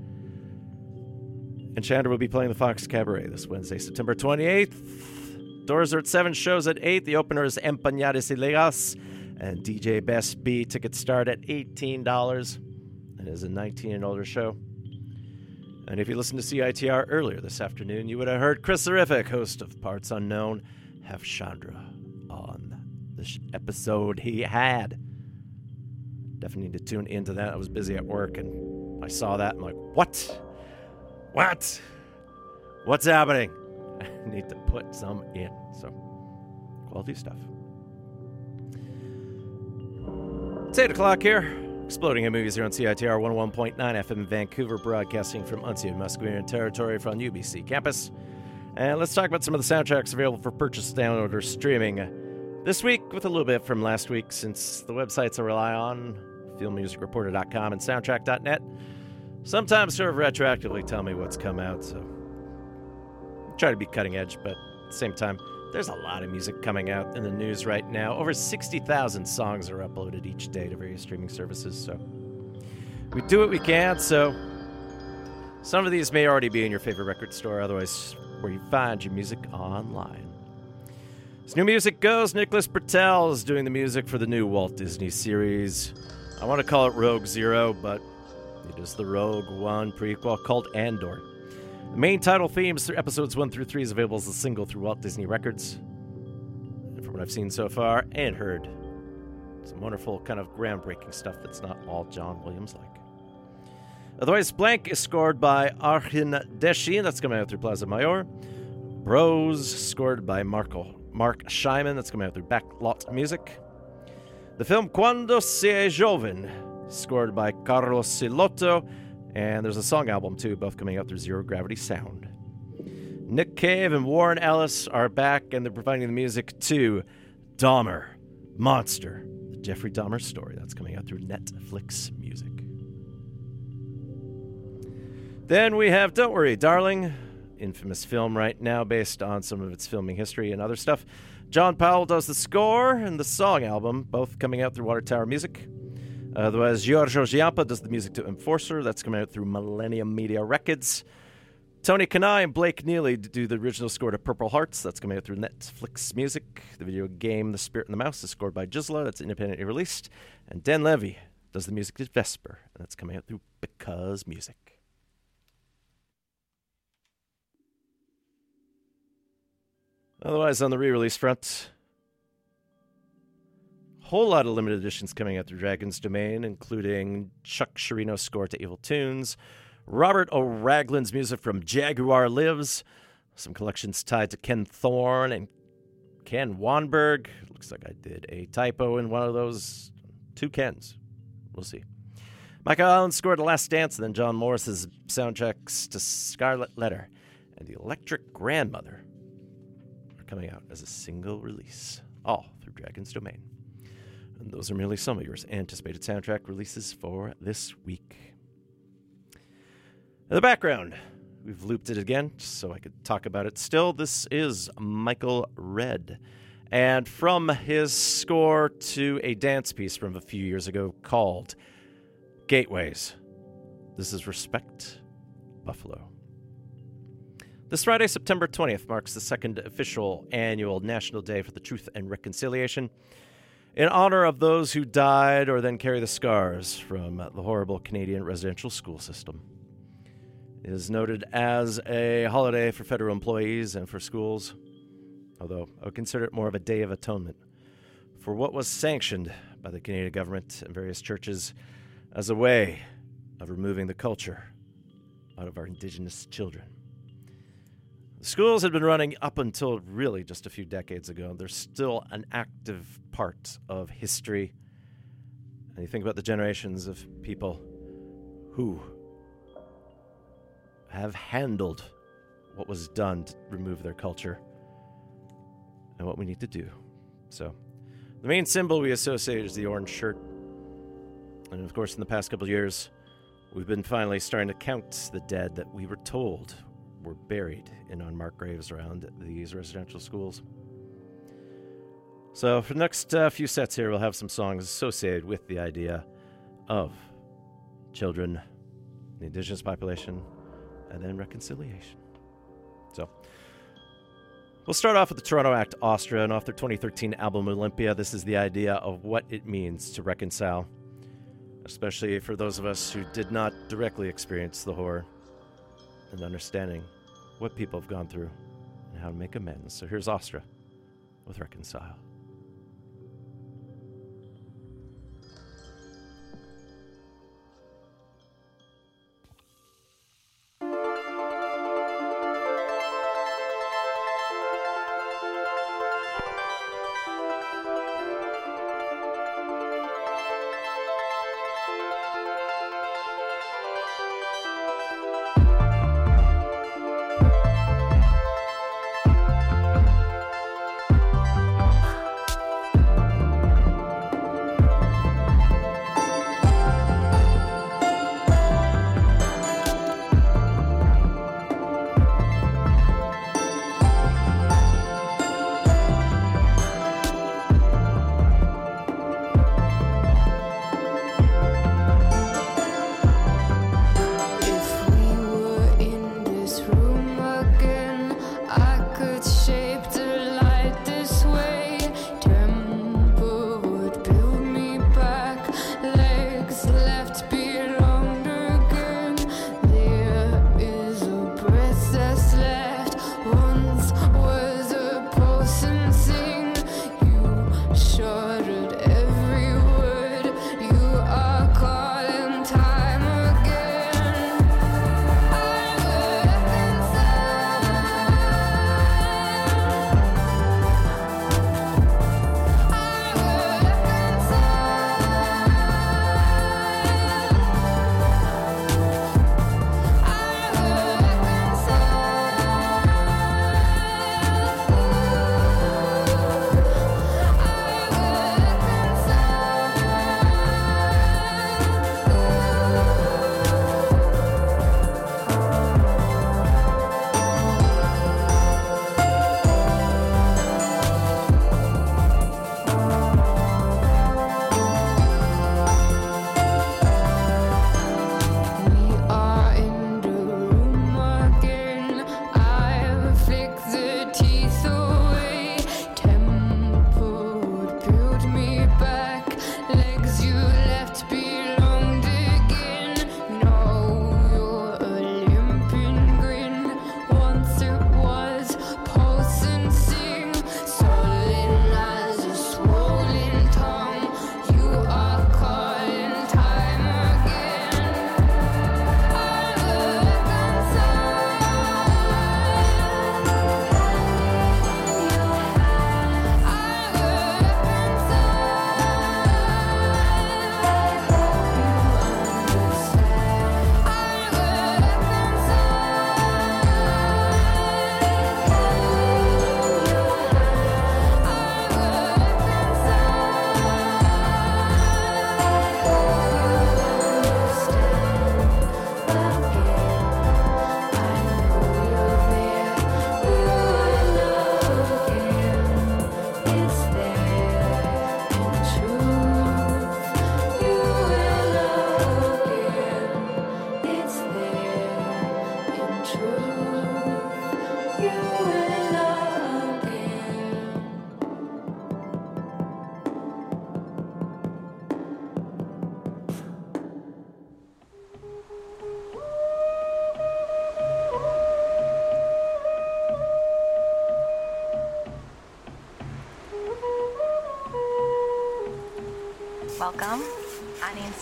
B: And Chandra will be playing the Fox Cabaret this Wednesday, September 28th. Doors are at 7, shows at 8. The opener is Empanadas Ilegales and DJ Best B. Tickets start at $18 and is a 19 and older show. And if you listened to CITR earlier this afternoon, you would have heard Chris Terrific, host of Parts Unknown, have Chandra episode he had. Definitely need to tune into that. I was busy at work and I saw that. I'm like, what? What? What's happening? I need to put some in. So, quality stuff. It's 8 o'clock here. Exploding in movies here on CITR 101.9 FM Vancouver, broadcasting from unceded Musqueam territory from UBC campus. And let's talk about some of the soundtracks available for purchase, download, or streaming. This week, with a little bit from last week, since the websites I rely on, filmmusicreporter.com and soundtrack.net, sometimes sort of retroactively tell me what's come out. So I try to be cutting edge, but at the same time, there's a lot of music coming out in the news right now. Over 60,000 songs are uploaded each day to various streaming services, so we do what we can. So some of these may already be in your favorite record store, otherwise, where you find your music online. As new music goes, Nicholas Britell is doing the music for the new Walt Disney series. I want to call it Rogue Zero, but it is the Rogue One prequel called Andor. The main title themes through episodes 1 through 3 is available as a single through Walt Disney Records. And from what I've seen so far and heard, some wonderful, kind of groundbreaking stuff that's not all John Williams like. Otherwise, Blank is scored by Arhin Deshi, and that's coming out through Plaza Mayor. Bros, scored by Marco, Marc Shaiman, that's coming out through Backlot Music. The film Quando si joven, scored by Carlos Silotto, and there's a song album too, both coming out through Zero Gravity Sound. Nick Cave and Warren Ellis are back, and they're providing the music to Dahmer, Monster, the Jeffrey Dahmer story. That's coming out through Netflix Music. Then we have Don't Worry, Darling, infamous film right now based on some of its filming history and other stuff. John Powell does the score and the song album, both coming out through Water Tower Music. Otherwise, Giorgio Giampa does the music to Enforcer. That's coming out through Millennium Media Records. Tony Kanal and Blake Neely do the original score to Purple Hearts. That's coming out through Netflix Music. The video game The Spirit and the Mouse is scored by Gisela. That's independently released. And Dan Levy does the music to Vesper. And that's coming out through Because Music. Otherwise, on the re release front, whole lot of limited editions coming out through Dragon's Domain, including Chuck Cirino's score to Evil Toons, Robert O. Ragland's music from Jaguar Lives, some collections tied to Ken Thorne and Ken Wannberg. Looks like I did a typo in one of those two Kens. We'll see. Michael Allen scored The Last Dance, and then John Morris's soundtracks to Scarlet Letter and The Electric Grandmother coming out as a single release, all through Dragon's Domain. And those are merely some of your anticipated soundtrack releases for this week. In the background, we've looped it again so I could talk about it still. This is Michael Red. And from his score to a dance piece from a few years ago called Gateways, this is Respect Buffalo. This Friday, September 20th, marks the second official annual National Day for the Truth and Reconciliation in honor of those who died or then carry the scars from the horrible Canadian residential school system. It is noted as a holiday for federal employees and for schools, although I would consider it more of a day of atonement for what was sanctioned by the Canadian government and various churches as a way of removing the culture out of our Indigenous children. Schools had been running up until really just a few decades ago. They're still an active part of history. And you think about the generations of people who have handled what was done to remove their culture and what we need to do. So, the main symbol we associate is the orange shirt. And of course, in the past couple years, we've been finally starting to count the dead that we were told were buried in unmarked graves around these residential schools. So, for the next uh, few sets here, we'll have some songs associated with the idea of children, the indigenous population, and then reconciliation. So, we'll start off with the Toronto Act Austra, and off their 2013 album Olympia. This is the idea of what it means to reconcile, especially for those of us who did not directly experience the horror and understanding what people have gone through and how to make amends. So here's Austra with Reconcile.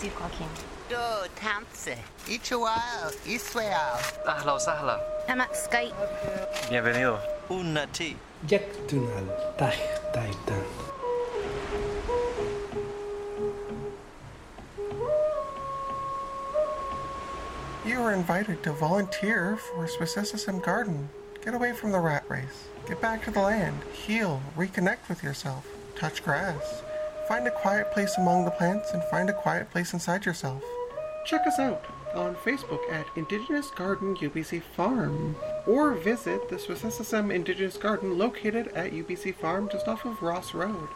J: أنا نسيت Joaquin.
K: دو تامسي إيشوال إسوال
L: أهلا وسهلا
J: أنا سكاي.
L: Bienvenido.
K: Una tea.
M: Jack Tunal Tah Taitan.
N: You are invited to volunteer for Swissessism Garden. Get away from the rat race. Get back to the land. Heal. Reconnect with yourself. Touch grass. Find a quiet place among the plants and find a quiet place inside yourself. Check us out on Facebook at Indigenous Garden UBC Farm or visit the Swissessism Indigenous Garden located at UBC Farm just off of Ross Road.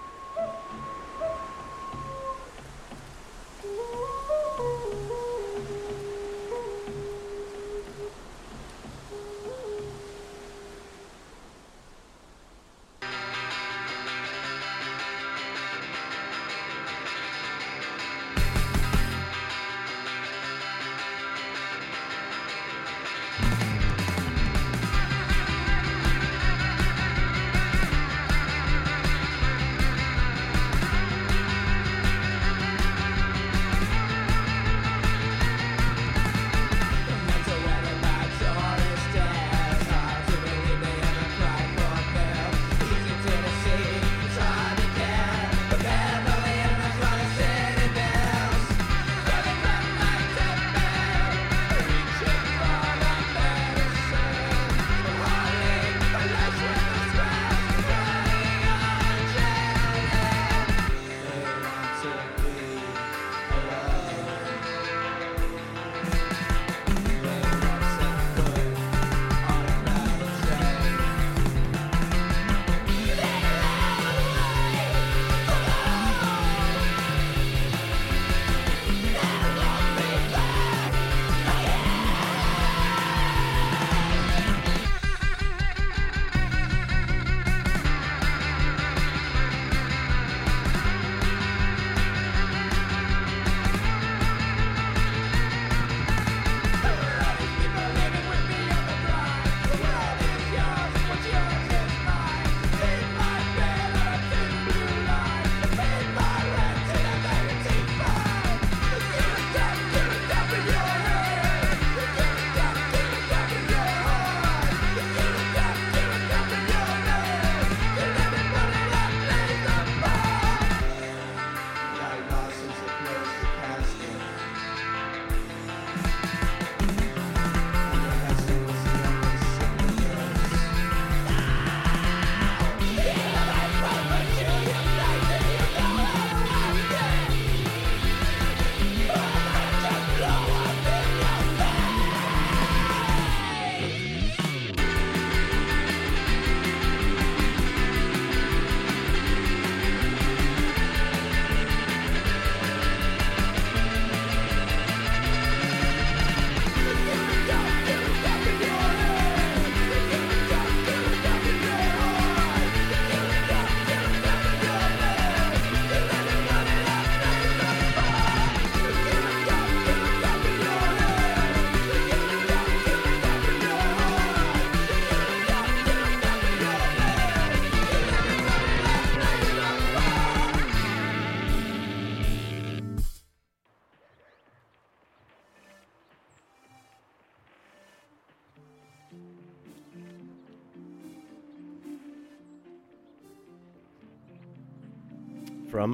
B: From.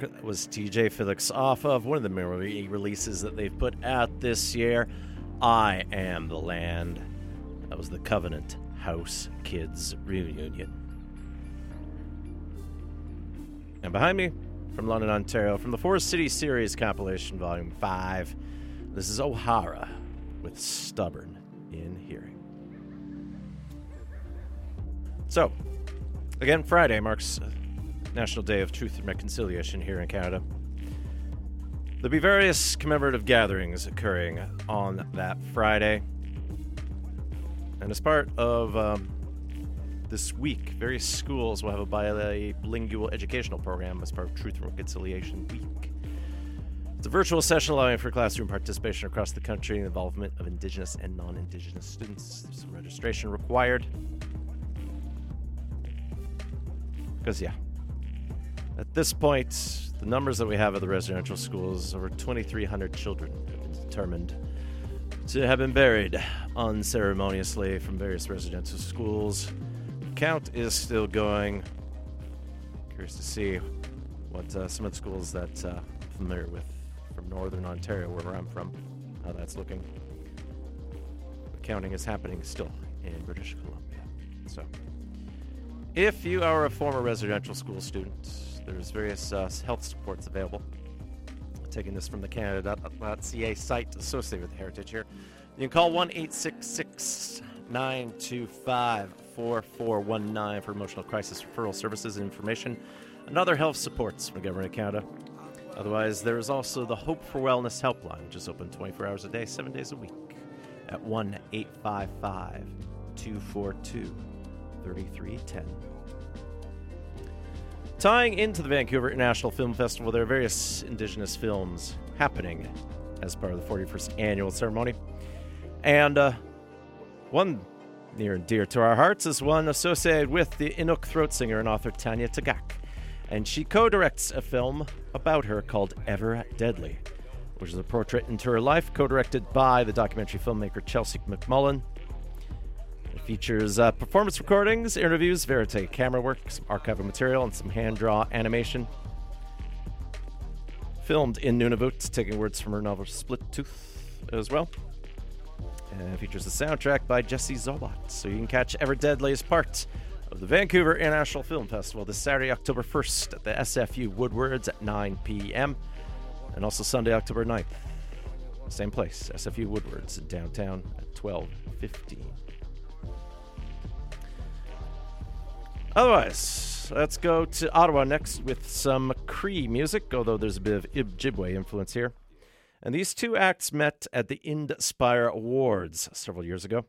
B: That was TJ Felix off of one of the memory releases that they've put out this year. I Am the Land. That was the Covenant House Kidz Reunion. And behind me, from London, Ontario, from the Forest City Series compilation, Volume 5, this is O'Haara with Stubborn in Healing. So, again, Friday marks National Day of Truth and Reconciliation here in Canada. There'll be various commemorative gatherings occurring on that Friday. And as part of um, this week, various schools will have a bilingual educational program as part of Truth and Reconciliation Week. It's a virtual session allowing for classroom participation across the country and involvement of Indigenous and non Indigenous students. There's some registration required. Because, yeah, At this point, the numbers that we have at the residential schools, over 2,300 children have been determined to have been buried unceremoniously from various residential schools. The count is still going. Curious to see what uh, some of the schools that uh, I'm familiar with from northern Ontario, where I'm from, how that's looking. The counting is happening still in British Columbia. So, if you are a former residential school student, there's various uh, health supports available. Taking this from the Canada.ca site associated with Heritage here. You can call 1 866 925 4419 for emotional crisis referral services and information and other health supports from the Government of Canada. Otherwise, there is also the Hope for Wellness Helpline, which is open 24 hours a day, seven days a week at 1 855 242 3310. Tying into the Vancouver International Film Festival, there are various Indigenous films happening as part of the 41st annual ceremony. And uh, one near and dear to our hearts is one associated with the Inuk throat singer and author Tanya Tagaq. And she co directs a film about her called Ever Deadly, which is a portrait into her life, co directed by the documentary filmmaker Chelsea McMullan. It features uh, performance recordings, interviews, verite camera work, some archival material, and some hand draw animation. Filmed in Nunavut, taking words from her novel Split Tooth as well. And it features a soundtrack by Jesse Zubot. So you can catch Ever Deadly as part of the Vancouver International Film Festival this Saturday, October 1st at the SFU Woodwards at 9 p.m. And also Sunday, October 9th. Same place, SFU Woodwards downtown at 12:15. Otherwise, let's go to Ottawa next with some Cree music, although there's a bit of Ojibwe influence here. And these two acts met at the Indspire Awards several years ago.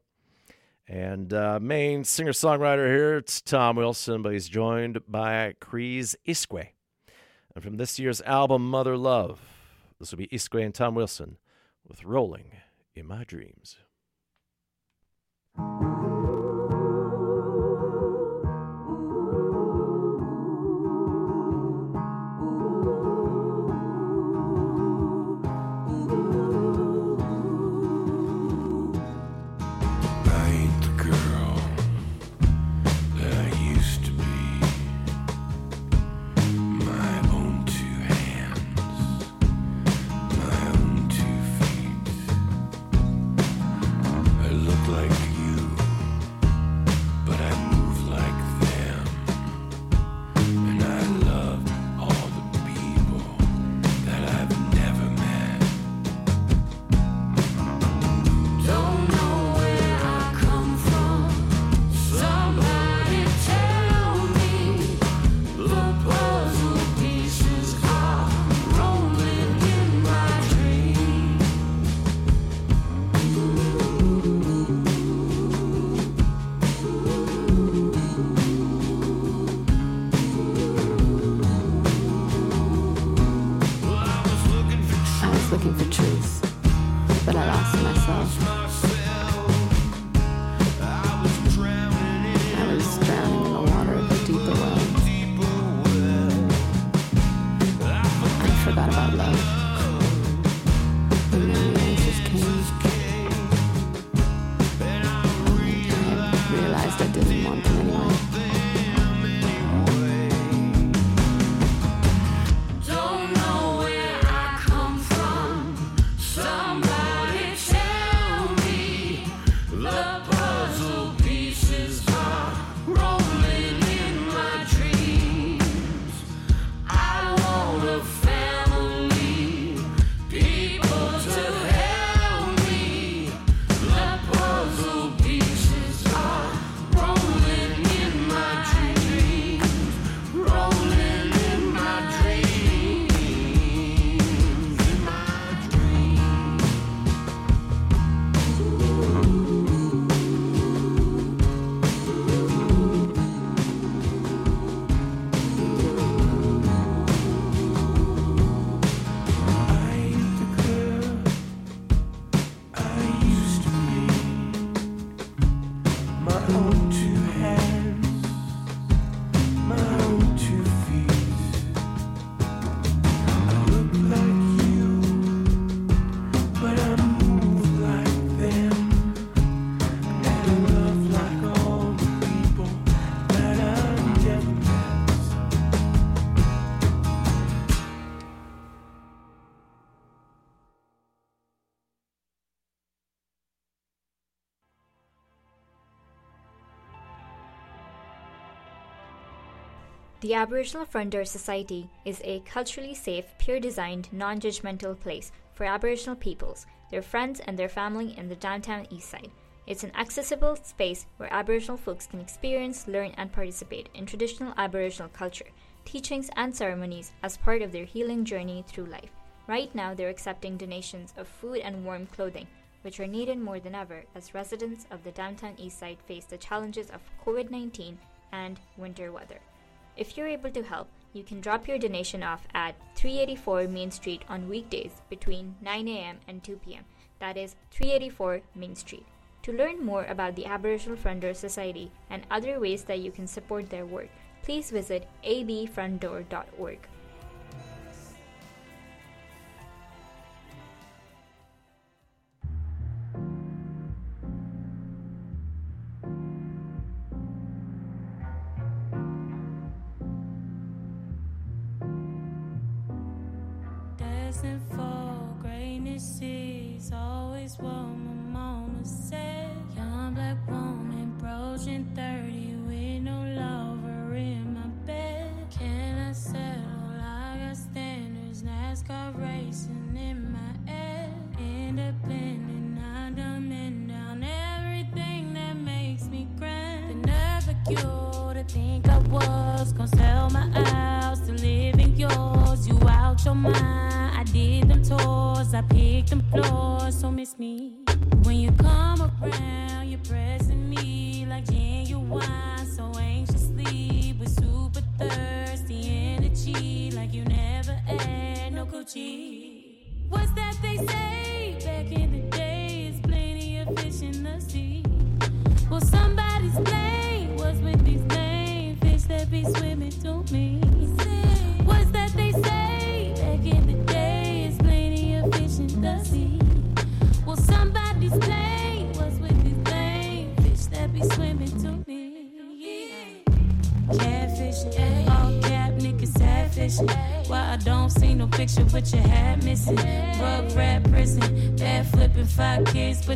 B: And uh, main singer songwriter here, it's Tom Wilson, but he's joined by Cree's iskwē. And from this year's album, Mother Love, this will be iskwē and Tom Wilson with Rolling in My Dreams.
O: The
P: Aboriginal Door Society is a culturally safe, peer designed, non judgmental place for Aboriginal peoples, their friends, and their family in the downtown east side. It's an accessible space where Aboriginal folks can experience, learn, and participate in traditional Aboriginal culture, teachings, and ceremonies as part of their healing journey through life. Right now, they're accepting donations of food and warm clothing, which are needed more than ever as residents of the downtown east side face the challenges of COVID 19 and winter weather. If you're able to help, you can drop your donation off at 384 Main Street on weekdays between 9 a.m. and 2 p.m. That is 384 Main Street. To learn more about the Aboriginal Front Door Society and other ways that you can support their work, please visit abfrontdoor.org.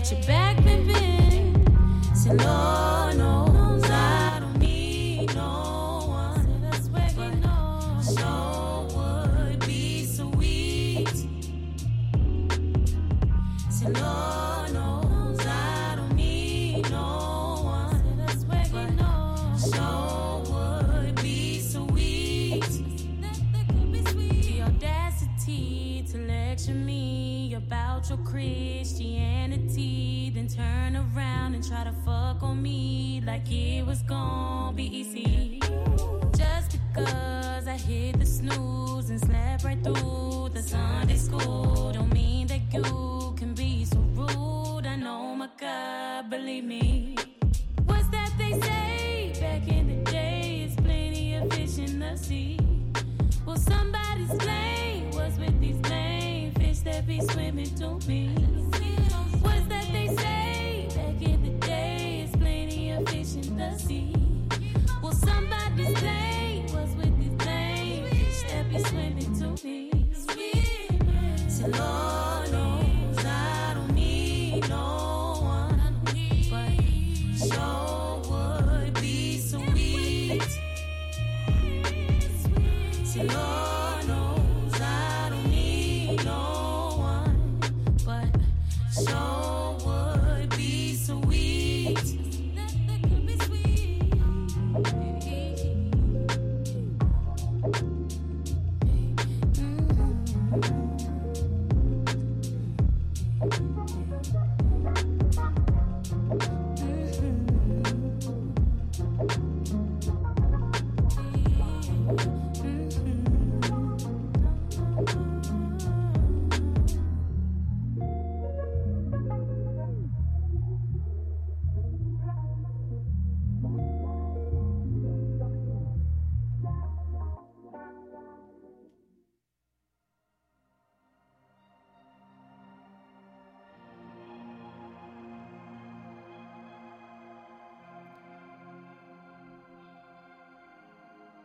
Q: kids, but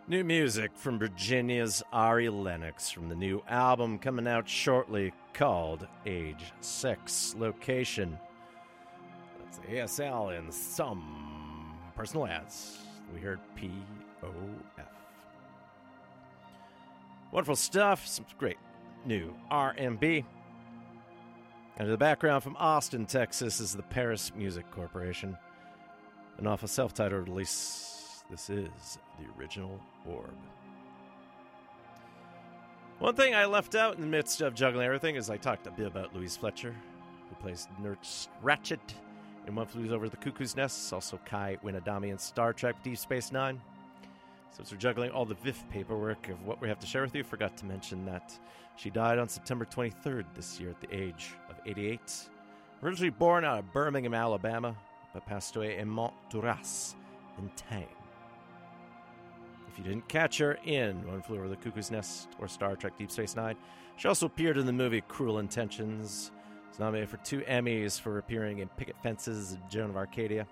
B: New music from Virginia's Ari Lennox from the new album coming out shortly called Age 6. Location. That's ASL in some personal ads. We heard POF. Wonderful stuff. Some great new R&B. And in the background from Austin, Texas, is the Paris Music Corporation. And off a self-titled release, this is the original Orb. One thing I left out in the midst of juggling everything is I talked a bit about Louise Fletcher, who plays Nurse Ratched in One Flew Over the Cuckoo's Nest, also Kai Winn Adami in Star Trek Deep Space Nine. Since we're juggling all the VIFF paperwork of what we have to share with you, forgot to mention that she died on September 23rd this year at the age of 88. Originally born out of Birmingham, Alabama, but passed away in Mont Duras in Tarn. If you didn't catch her in One Flew Over the Cuckoo's Nest or Star Trek Deep Space Nine, she also appeared in the movie Cruel Intentions. Was nominated for two Emmys for appearing in Picket Fences, and Joan of Arcadia.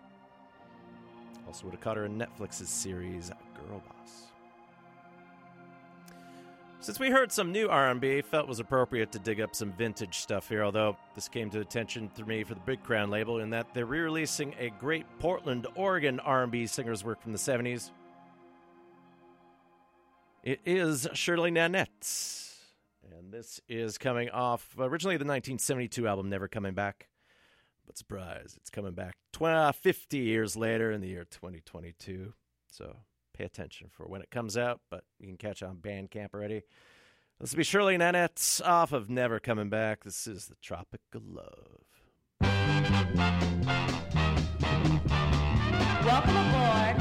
B: Also would have caught her in Netflix's series Girlboss. Since we heard some new R&B, felt was appropriate to dig up some vintage stuff here. Although this came to attention through me for the Big Crown label, in that they're re-releasing a great Portland, Oregon R&B singer's work from the '70s. It is Shirley Nanette, and this is coming off originally the 1972 album Never Coming Back. But surprise, it's coming back 20, 50 years later in the year 2022. So pay attention for when it comes out, but you can catch on Bandcamp already. This will be Shirley Nanette off of Never Coming Back. This is The Tropic of Love.
R: Welcome aboard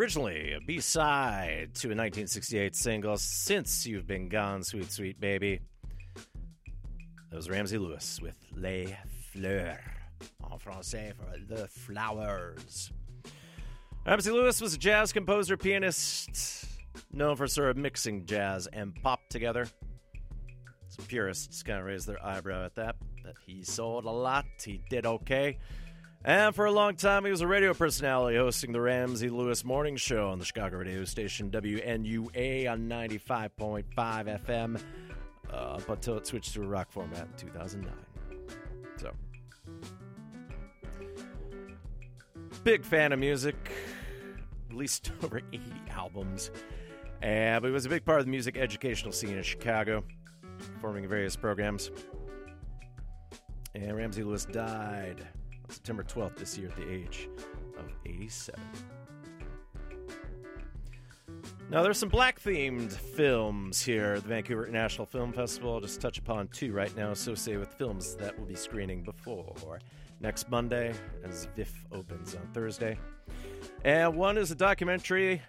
B: Originally, a B side to a 1968 single, Since You've Been Gone, Sweet Sweet Baby. That was Ramsey Lewis with Les Fleurs, en français for The Flowers. Ramsey Lewis was a jazz composer, pianist, known for sort of mixing jazz and pop together. Some purists kind of raised their eyebrow at that, but he sold a lot. He did okay. And for a long time, he was a radio personality hosting the Ramsey Lewis Morning Show on the Chicago radio station WNUA on 95.5 FM uh, up until it switched to a rock format in 2009. So, big fan of music, released over 80 albums. And, but he was a big part of the music educational scene in Chicago, performing various programs. And Ramsey Lewis died September 12th this year at the age of 87. Now, there's some black themed films here at the Vancouver International Film Festival. I'll just touch upon two right now associated with films that will be screening before next Monday as VIFF opens on Thursday. And one is a documentary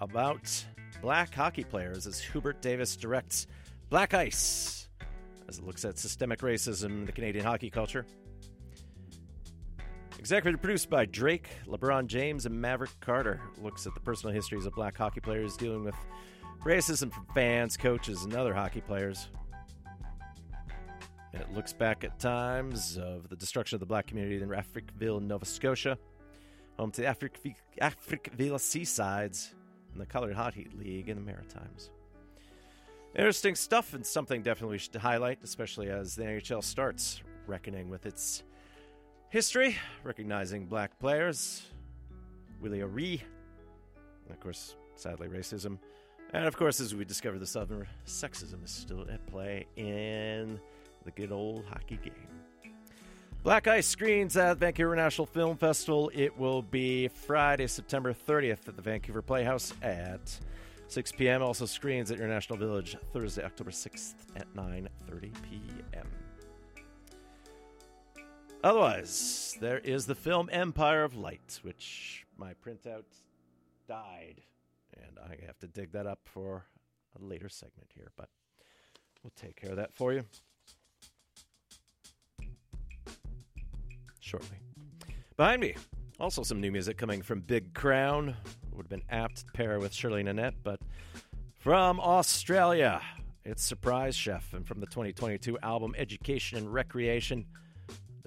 B: about black hockey players as Hubert Davis directs Black Ice as it looks at systemic racism in the Canadian hockey culture. Executive produced by Drake, LeBron James, and Maverick Carter. Looks at the personal histories of black hockey players dealing with racism from fans, coaches, and other hockey players. It looks back at times of the destruction of the black community in Africville, Nova Scotia, home to the Afric- Africville Seasides and the Colored Hockey League in the Maritimes. Interesting stuff and something definitely we should highlight, especially as the NHL starts reckoning with its history, recognizing black players, Willie O'Ree, and of course, sadly, racism. And of course, as we discover the Southern sexism is still at play in the good old hockey game. Black Ice screens at Vancouver National Film Festival. It will be Friday, September 30th at the Vancouver Playhouse at 6 p.m. Also screens at International Village Thursday, October 6th at 9:30 p.m. Otherwise, there is the film Empire of Light, which my printout died, and I have to dig that up for a later segment here, but we'll take care of that for you shortly. Behind me, also some new music coming from Big Crown. Would have been apt to pair with Shirley Nanette, but from Australia, it's Surprise Chef, and from the 2022 album Education and Recreation,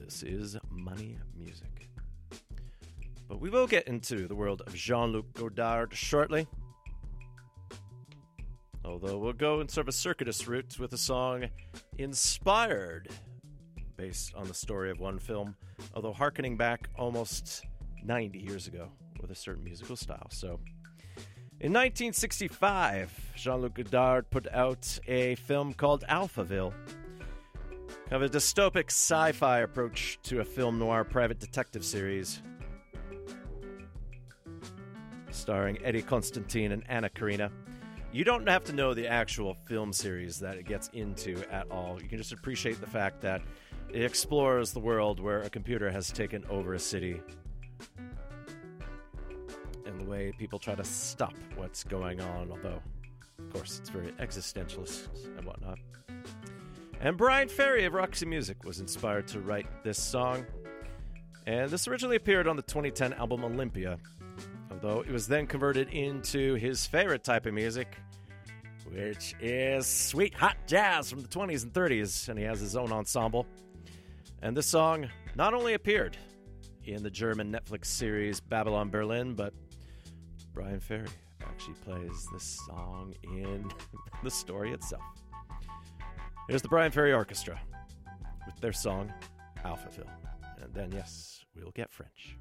B: this is Money Music. But we will get into the world of Jean Luc Godard shortly. Although we'll go in sort of a circuitous route with a song inspired based on the story of one film, although harkening back almost 90 years ago with a certain musical style. So, in 1965, Jean Luc Godard put out a film called Alphaville. Of a dystopic sci fi approach to a film noir private detective series. Starring Eddie Constantine and Anna Karina. You don't have to know the actual film series that it gets into at all. You can just appreciate the fact that it explores the world where a computer has taken over a city and the way people try to stop what's going on, although, of course, it's very existentialist and whatnot. And Bryan Ferry of Roxy Music was inspired to write this song. And this originally appeared on the 2010 album Olympia, although it was then converted into his favorite type of music, which is sweet hot jazz from the 20s and 30s, and he has his own ensemble. And this song not only appeared in the German Netflix series Babylon Berlin, but Bryan Ferry actually plays this song in the story itself. Here's the Bryan Ferry Orchestra with their song Alphaville. And then, yes, we'll get French.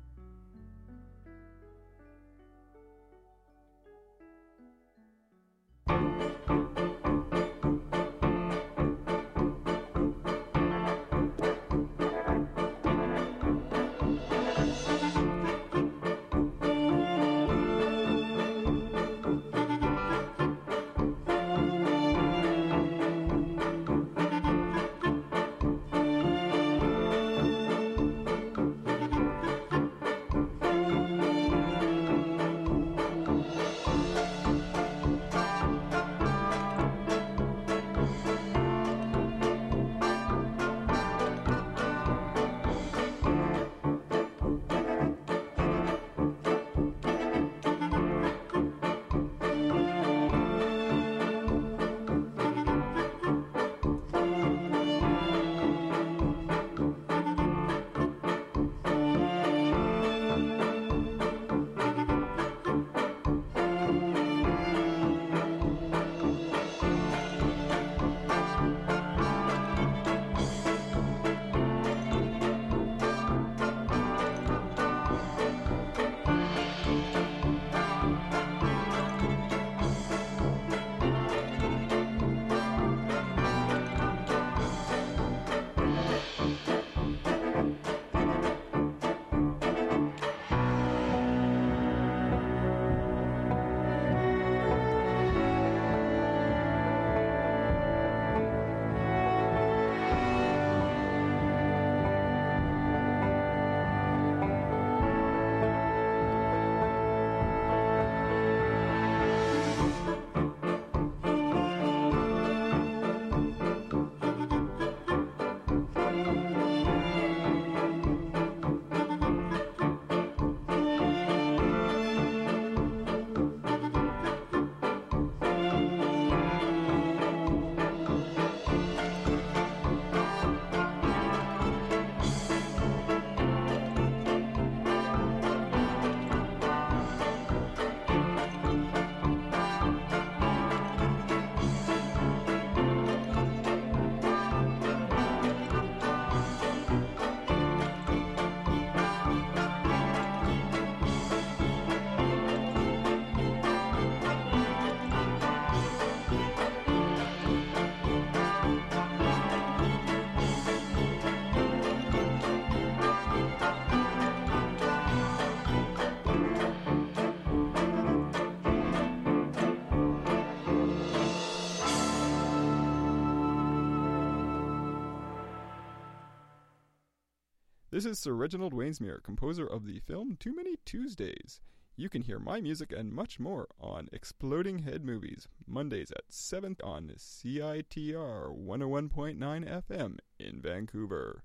S: This is Sir Reginald Wainsmere, composer of the film Too Many Tuesdays. You can hear my music and much more on Exploding Head Movies, Mondays at 7 on CITR 101.9 FM in Vancouver.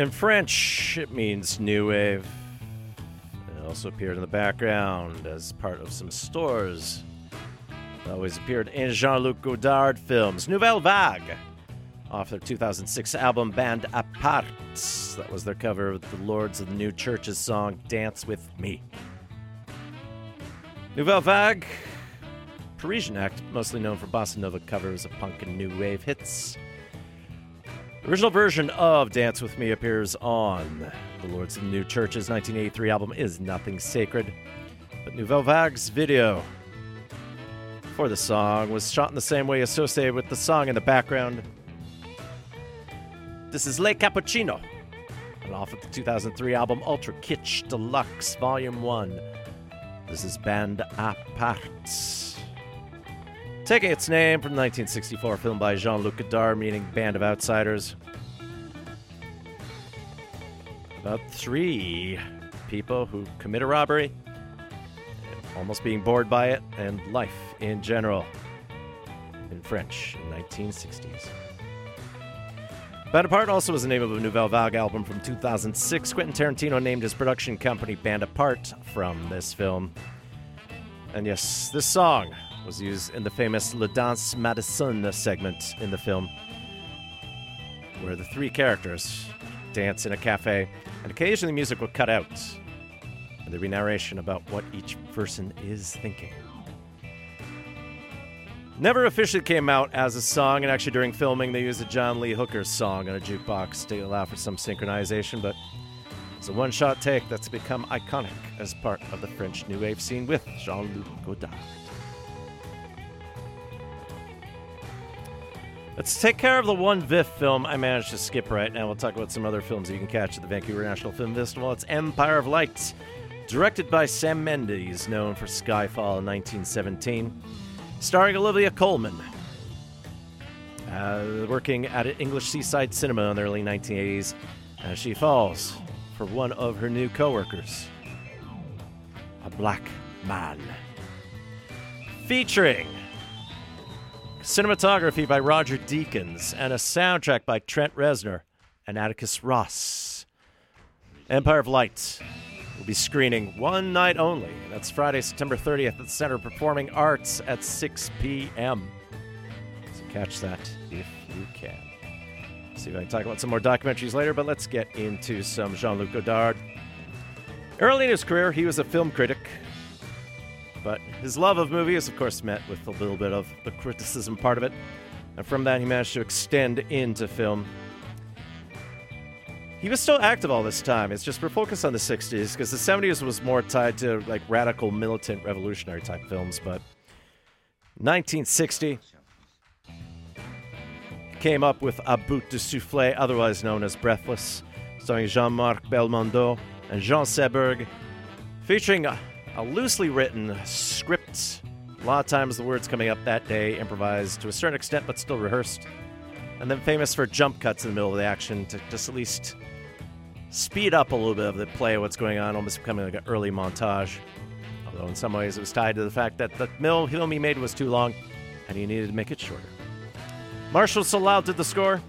C: In
B: French, it means new wave. It also appeared in the background as part of some stores. It always appeared in Jean Luc Godard films. Nouvelle Vague, off their 2006 album Bande à Part. That was their cover of the Lords of the New Church's song Dance With Me. Nouvelle Vague, Parisian act, mostly known for bossa nova covers of punk and new wave hits. Original version of Dance With Me appears on the Lords of the New Church's 1983 album Is Nothing Sacred. But Nouvelle Vague's video for the song was shot in the same way associated with the song in the background. This is Le Cappuccino, and off of the 2003 album Ultra Kitsch Deluxe Volume 1. This is Band Apart. Taking its name from the 1964 film by Jean Luc Godard, meaning Band of Outsiders. About three people who commit a robbery, almost being bored by it, and life in general in French in 1960s. Bande à Part also was the name of a Nouvelle Vague album from 2006. Quentin Tarantino named his production company Band Apart from this film. And yes, this song was used in the famous Le Danse Madison segment in the film, where the three characters dance in a cafe, and occasionally music would cut out, and there'd be narration about what each person is thinking. Never officially came out as a song, and actually during filming they used a John Lee Hooker song on a jukebox to allow for some synchronization, but it's a one-shot take that's become iconic as part of the French New Wave scene with Jean-Luc Godard. Let's take care of the one VIFF film I managed to skip right now. We'll talk about some other films you can catch at the Vancouver National Film Festival. It's Empire of Light, directed by Sam Mendes, known for Skyfall in 1917, starring Olivia Colman. Uh, working at an English seaside cinema in the early 1980s, as she falls for one of her new coworkers, a black man. Featuring cinematography by Roger Deakins and a soundtrack by Trent Reznor and Atticus Ross. Empire of Light will be screening one night only. That's Friday, September 30th at the Center of Performing Arts at 6 p.m. So catch that if you can. See if I can talk about some more documentaries later, but let's get into some Jean Luc Godard. Early in his career, he was a film critic, but his love of movies, of course, met with a little bit of the criticism part of it. And from that, he managed to extend into film. He was still active all this time. It's just we're focused on the 60s because the 70s was more tied to like radical, militant, revolutionary type films. But 1960 came up with A Bout de Souffle, otherwise known as Breathless, starring Jean Marc Belmondo and Jean Seberg, featuring a, loosely written script. A lot of times the words coming up that day improvised to a certain extent, but still rehearsed. And then famous for jump cuts in the middle of the action to just at least speed up a little bit of the play what's going on, almost becoming like an early montage. Although in some ways it was tied to the fact that the mill film he made was too long and he needed to make it shorter. Martial Solal did the score.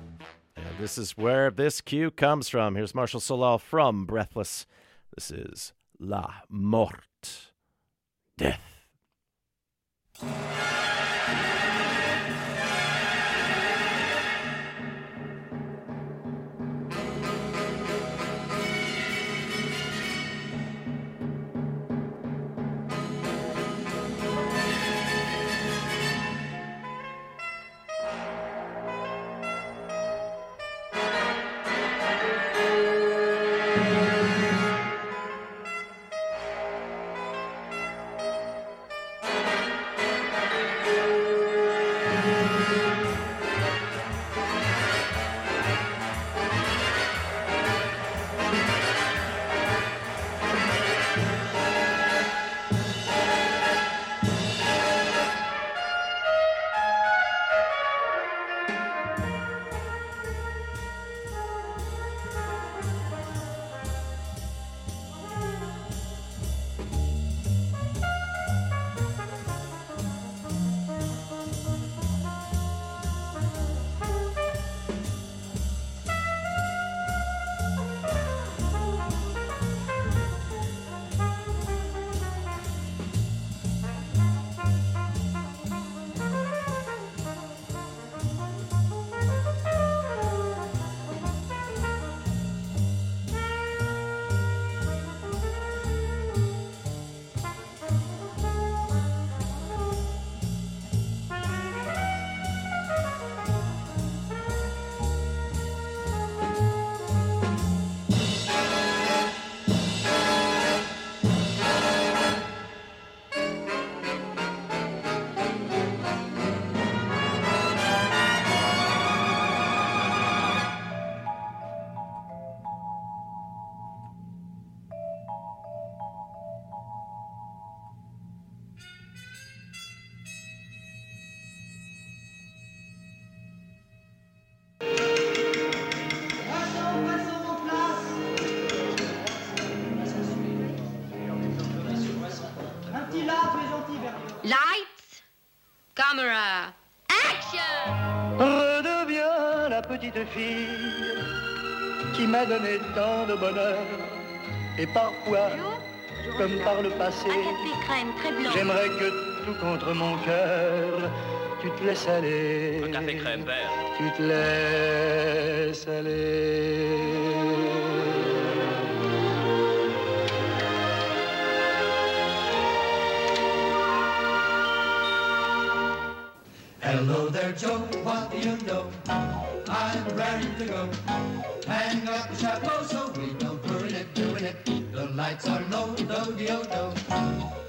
B: And this is where this cue comes from. Here's Martial Solal from Breathless. This is La Mort. Death.
T: Bonheur. Et parfois, comme par le passé, j'aimerais que tout contre mon cœur, tu te laisses aller.
U: Un café crème vert.
T: Tu te laisses aller.
V: Hello there, Joe, what do you know? I'm raring to go. Hang up the chapeau so we don't ruin it, doing it. The lights are low, do do do.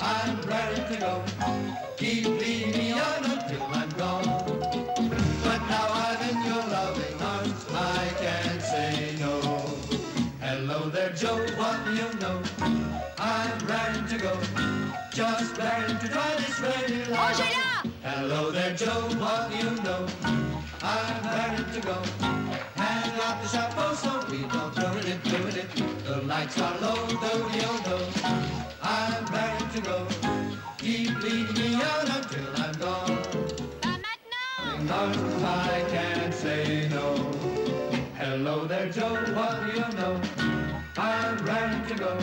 V: I'm raring to go. Keep leading me on until I'm gone. But now I'm in your loving arms, I can't say no. Hello there, Joe, what do you know? I'm raring to go. Just raring to try this very life. Hello there, Joe, what do you know? I'm raring to go. Hang up the chapeau so we don't ruin it, ruin it. The lights are low, do do do. I'm raring to go. Keep leading me on until I'm gone. Arms, I can't say no. Hello there, Joe, what do you know? I'm raring to go.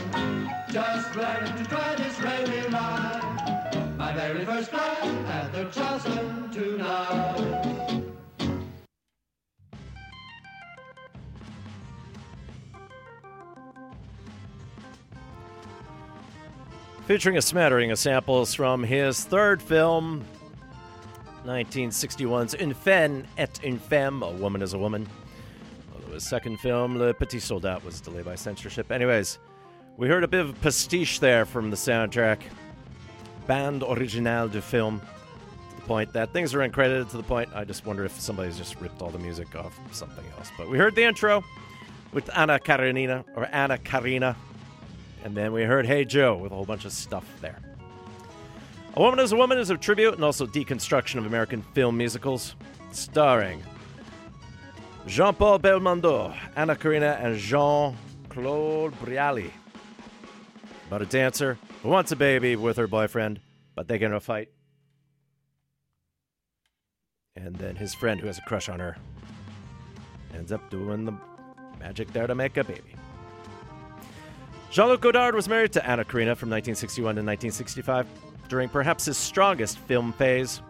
V: Just raring to try this railway ride. My very first ride at the Charleston tonight.
B: Featuring a smattering of samples from his third film, 1961's Une Femme est une Femme, A Woman is a Woman. Although his second film, Le Petit Soldat, was delayed by censorship. Anyways, we heard a bit of pastiche there from the soundtrack. Band originale du film. To the point that things are uncredited to the point I just wonder if somebody's just ripped all the music off something else. But we heard the intro with Anna Karenina, or Anna Karina. And then we heard Hey Joe with a whole bunch of stuff there. A Woman is a Woman is a tribute and also deconstruction of American film musicals, starring Jean Paul Belmondo, Anna Karina, and Jean Claude Brialy. About a dancer who wants a baby with her boyfriend, but they get in a fight. And then his friend, who has a crush on her, ends up doing the magic there to make a baby. Jean Luc Godard was married to Anna Karina from 1961 to 1965 during perhaps his strongest film phase.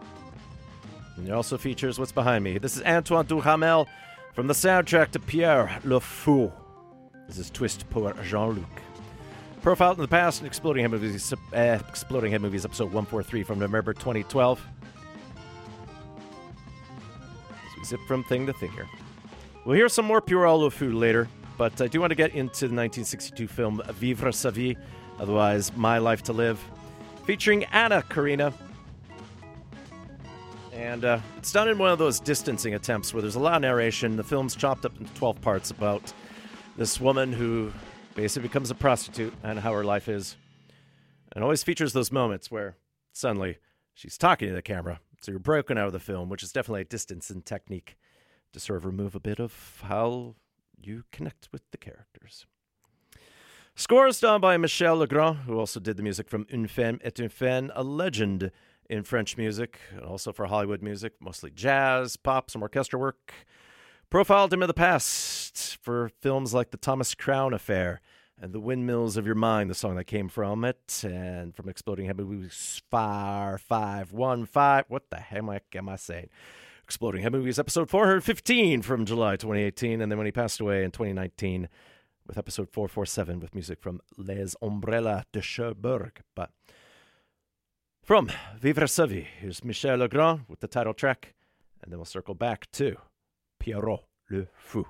B: And it also features what's behind me. This is Antoine Duhamel from the soundtrack to Pierrot Le Fou. This is Twist pour Jean Luc. Profiled in the past in Exploding Head Movies, uh, Exploding Head Movies episode 143 from November 2012. As we zip from thing to thing here. We'll hear some more Pure Fou later, but I do want to get into the 1962 film Vivre sa vie, otherwise My Life to Live, featuring Anna Karina. And uh, it's done in one of those distancing attempts where there's a lot of narration. The film's chopped up into 12 parts about this woman who basically becomes a prostitute and how her life is. And always features those moments where suddenly she's talking to the camera. So you're broken out of the film, which is definitely a distancing technique to sort of remove a bit of how you connect with the characters. Scores done by Michel Legrand, who also did the music from Une Femme est une Femme, a legend in French music, and also for Hollywood music, mostly jazz, pop, some orchestra work. Profiled him in the past for films like The Thomas Crown Affair and The Windmills of Your Mind, the song that came from it, and from Exploding Head Movies 5515. What the heck am I saying? Exploding Head Movies, episode 415 from July 2018, and then when he passed away in 2019 with episode 447 with music from Les Umbrellas de Cherbourg. But from Vivre sa vie, here's Michel Legrand with the title track, and then we'll circle back to Pierrot le Fou.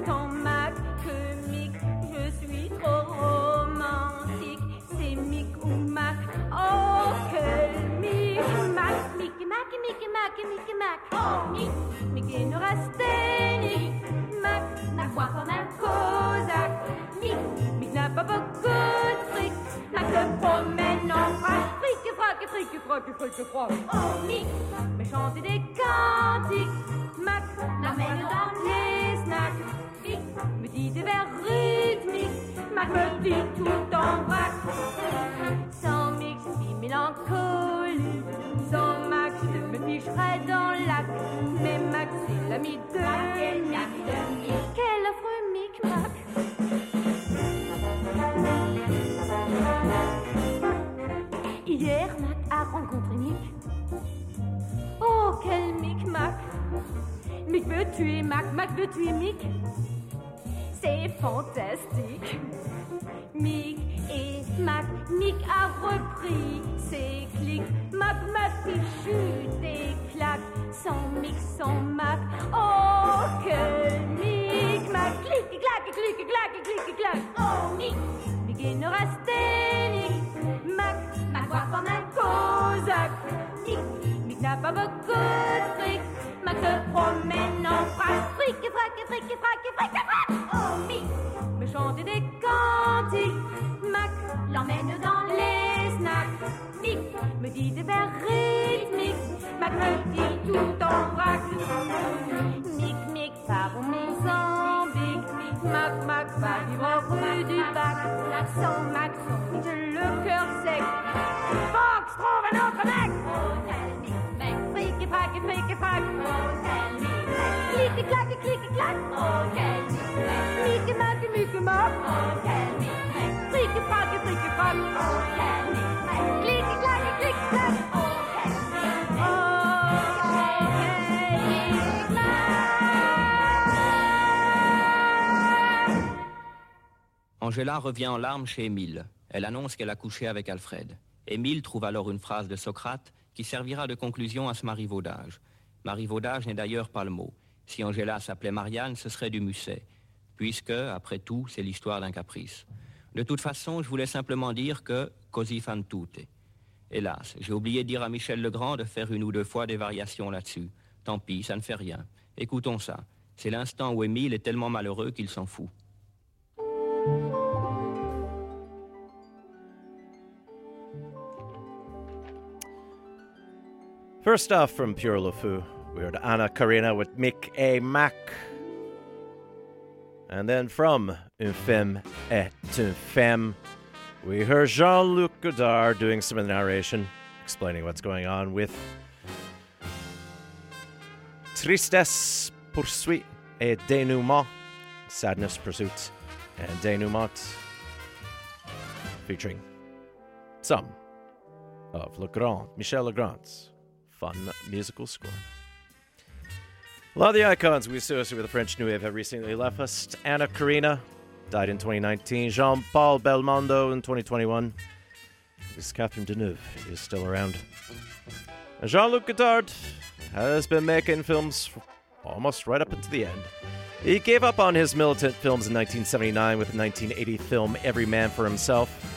W: Autant Mac que Mic. Je suis trop romantique, c'est Mic ou Mac. Oh quel Mic, Mac, Mic, Mac, Mic, Mac, Mic, Mac. Oh Mic, Mic et neurasthénique. Mac quoi comme un Cosaque. Mick, Mick n'a pas beaucoup de. Mac. Oh, Mick, mais chanter des cantiques.
U: Angela revient en larmes chez Émile. Elle annonce qu'elle a couché avec Alfred. Émile trouve alors une phrase de Socrate qui servira de conclusion à ce marivaudage. Marivaudage n'est d'ailleurs pas le mot. Si Angela s'appelait Marianne, ce serait du musset, puisque, après tout, c'est l'histoire d'un caprice. De toute façon, je voulais simplement dire que così fan tutte. Hélas, j'ai oublié de dire à Michel Legrand de faire une ou deux fois des variations là-dessus. Tant pis, ça ne fait rien. Écoutons ça. C'est l'instant où Émile est tellement malheureux qu'il s'en fout.
B: First off, from Pierrot le Fou, we heard Anna Karina with Mick A. Mac. And then from Une Femme est une Femme, we heard Jean Luc Godard doing some of the narration, explaining what's going on with Tristesse Poursuite et Dénouement, Sadness Pursuit and Dénouement, featuring some of Legrand, Michel Legrand's fun musical score. A lot of the icons we associate with the French New Wave have recently left us. Anna Karina, died in 2019. Jean Paul Belmondo in 2021. This Catherine Deneuve is still around. Jean Luc Godard has been making films almost right up into the end. He gave up on his militant films in 1979 with the 1980 film Every Man for Himself.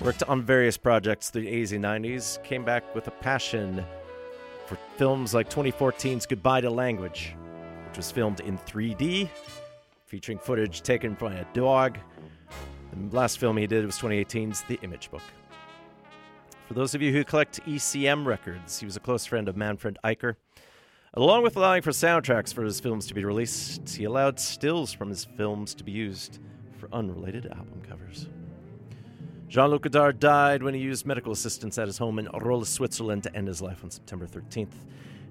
B: Worked on various projects through the 80s and 90s. Came back with a passion for films like 2014's Goodbye to Language, which was filmed in 3D, featuring footage taken from a dog. The last film he did was 2018's The Image Book. For those of you who collect ECM records, he was a close friend of Manfred Eicher. Along with allowing for soundtracks for his films to be released, he allowed stills from his films to be used for unrelated album covers. Jean Luc Godard died when he used medical assistance at his home in Rolle, Switzerland to end his life on September 13th.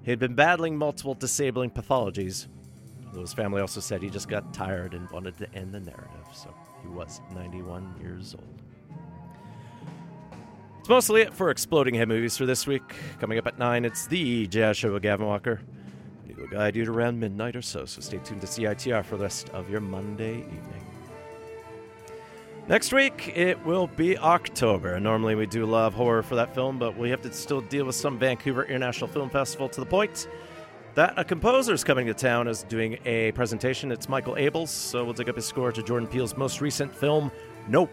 B: He had been battling multiple disabling pathologies. Though his family also said he just got tired and wanted to end the narrative, so he was 91 years old. It's mostly it for Exploding Head Movies for this week. Coming up at 9, it's the Jazz Show with Gavin Walker. He will guide you to around midnight or so, so stay tuned to CITR for the rest of your Monday evening. Next week, it will be October. Normally, we do love horror for that film, but we have to still deal with some Vancouver International Film Festival to the point that a composer is coming to town is doing a presentation. It's Michael Abels, so we'll dig up his score to Jordan Peele's most recent film, Nope.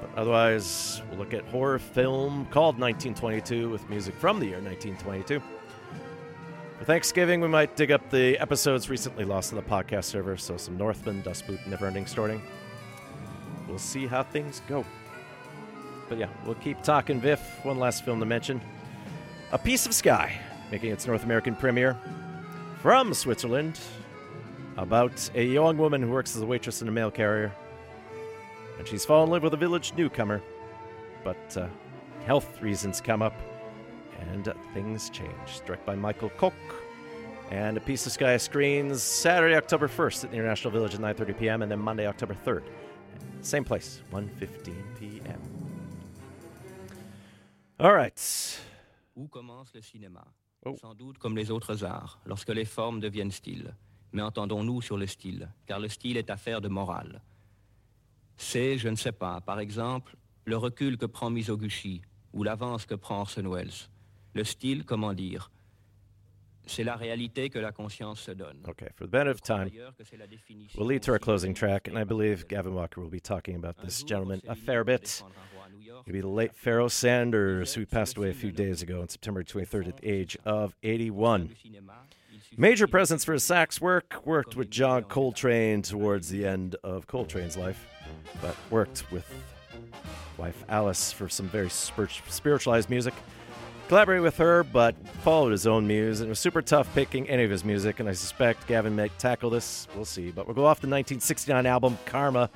B: But otherwise, we'll look at horror film called 1922 with music from the year 1922. For Thanksgiving, we might dig up the episodes recently lost on the podcast server, so some Northman, Das Boot, Never Ending Story. We'll see how things go. But yeah, we'll keep talking VIFF. One last film to mention A Piece of Sky, making its North American premiere from Switzerland about a young woman who works as a waitress in a mail carrier. And she's fallen in love with a village newcomer. But uh, health reasons come up and uh, things change. Directed by Michael Koch. And A Piece of Sky screens Saturday, October 1st at the International Village at 9.30 p.m. and then Monday, October 3rd. Same place, 1.15 p.m. All right.
U: Où commence le cinéma? Sans doute comme les autres arts, lorsque les formes deviennent style. Mais entendons-nous sur le style, car le style est affaire de morale. C'est, je ne sais pas, par exemple, le recul que prend Mizoguchi ou l'avance que prend Orson Welles. Le style, comment dire C'est la réalité que la conscience se donne.
B: Okay, for the benefit of time, we'll lead to our closing track, and I believe Gavin Walker will be talking about this gentleman a fair bit. He'll be the late Pharoah Sanders, who passed away a few days ago on September 23rd at the age of 81. Major presence for his sax work, worked with John Coltrane towards the end of Coltrane's life, but worked with wife Alice for some very spir- spiritualized music. Collaborated with her, but followed his own muse, and it was super tough picking any of his music, and I suspect Gavin may tackle this. We'll see. But we'll go off the 1969 album Karma.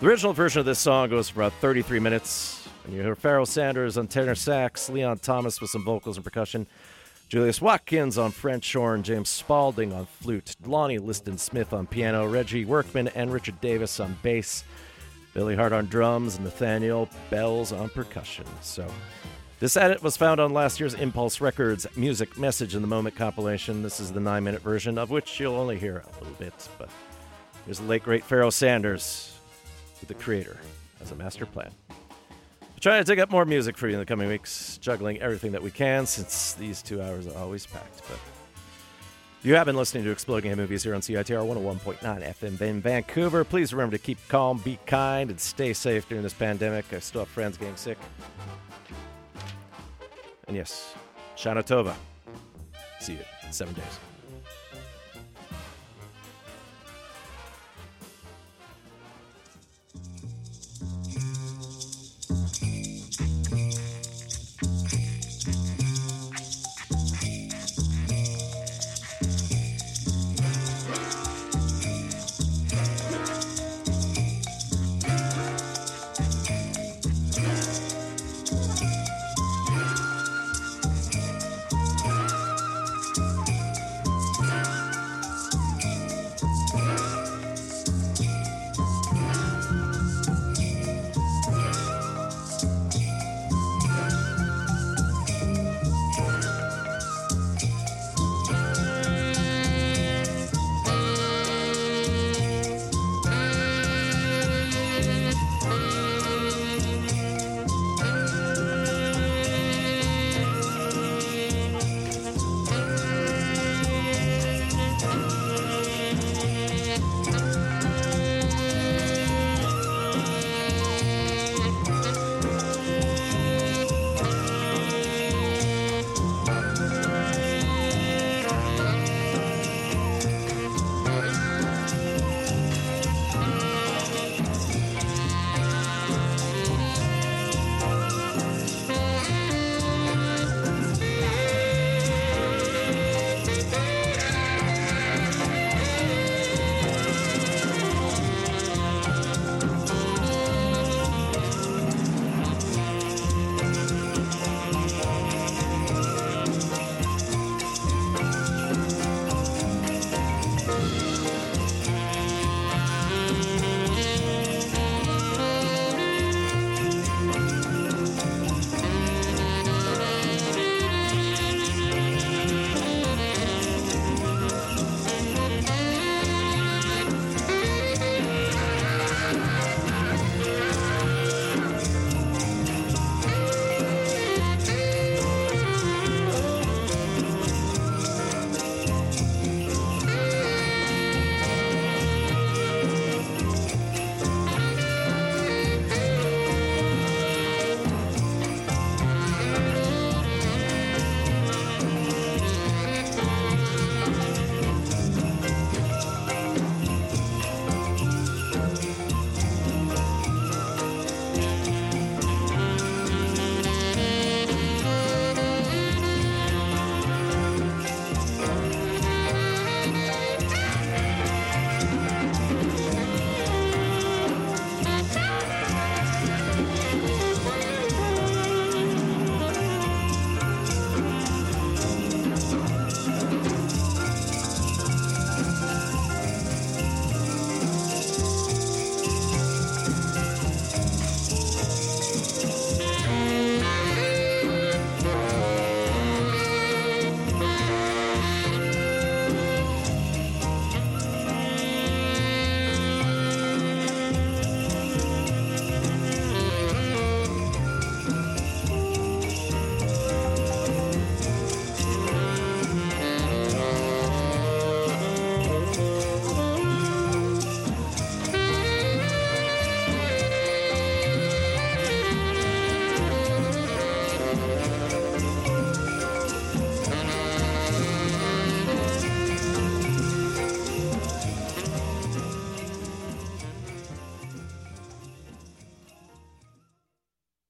B: The original version of this song goes for about 33 minutes, and you hear Pharoah Sanders on tenor sax, Leon Thomas with some vocals and percussion, Julius Watkins on French horn, James Spaulding on flute, Lonnie Liston Smith on piano, Reggie Workman and Richard Davis on bass, Billy Hart on drums, and Nathaniel Bettis on percussion. So, this edit was found on last year's Impulse Records Music Message in the Moment compilation. This is the nine minute version, of which you'll only hear a little bit, but here's the late, great Pharoah Sanders with the creator as a master plan. We'll try to dig up more music for you in the coming weeks, juggling everything that we can since these two hours are always packed. But you have been listening to Exploding Head Movies here on CITR 101.9 FM in Vancouver. Please remember to keep calm, be kind, and stay safe during this pandemic. I still have friends getting sick. And yes, Shana Tova. See you in seven days.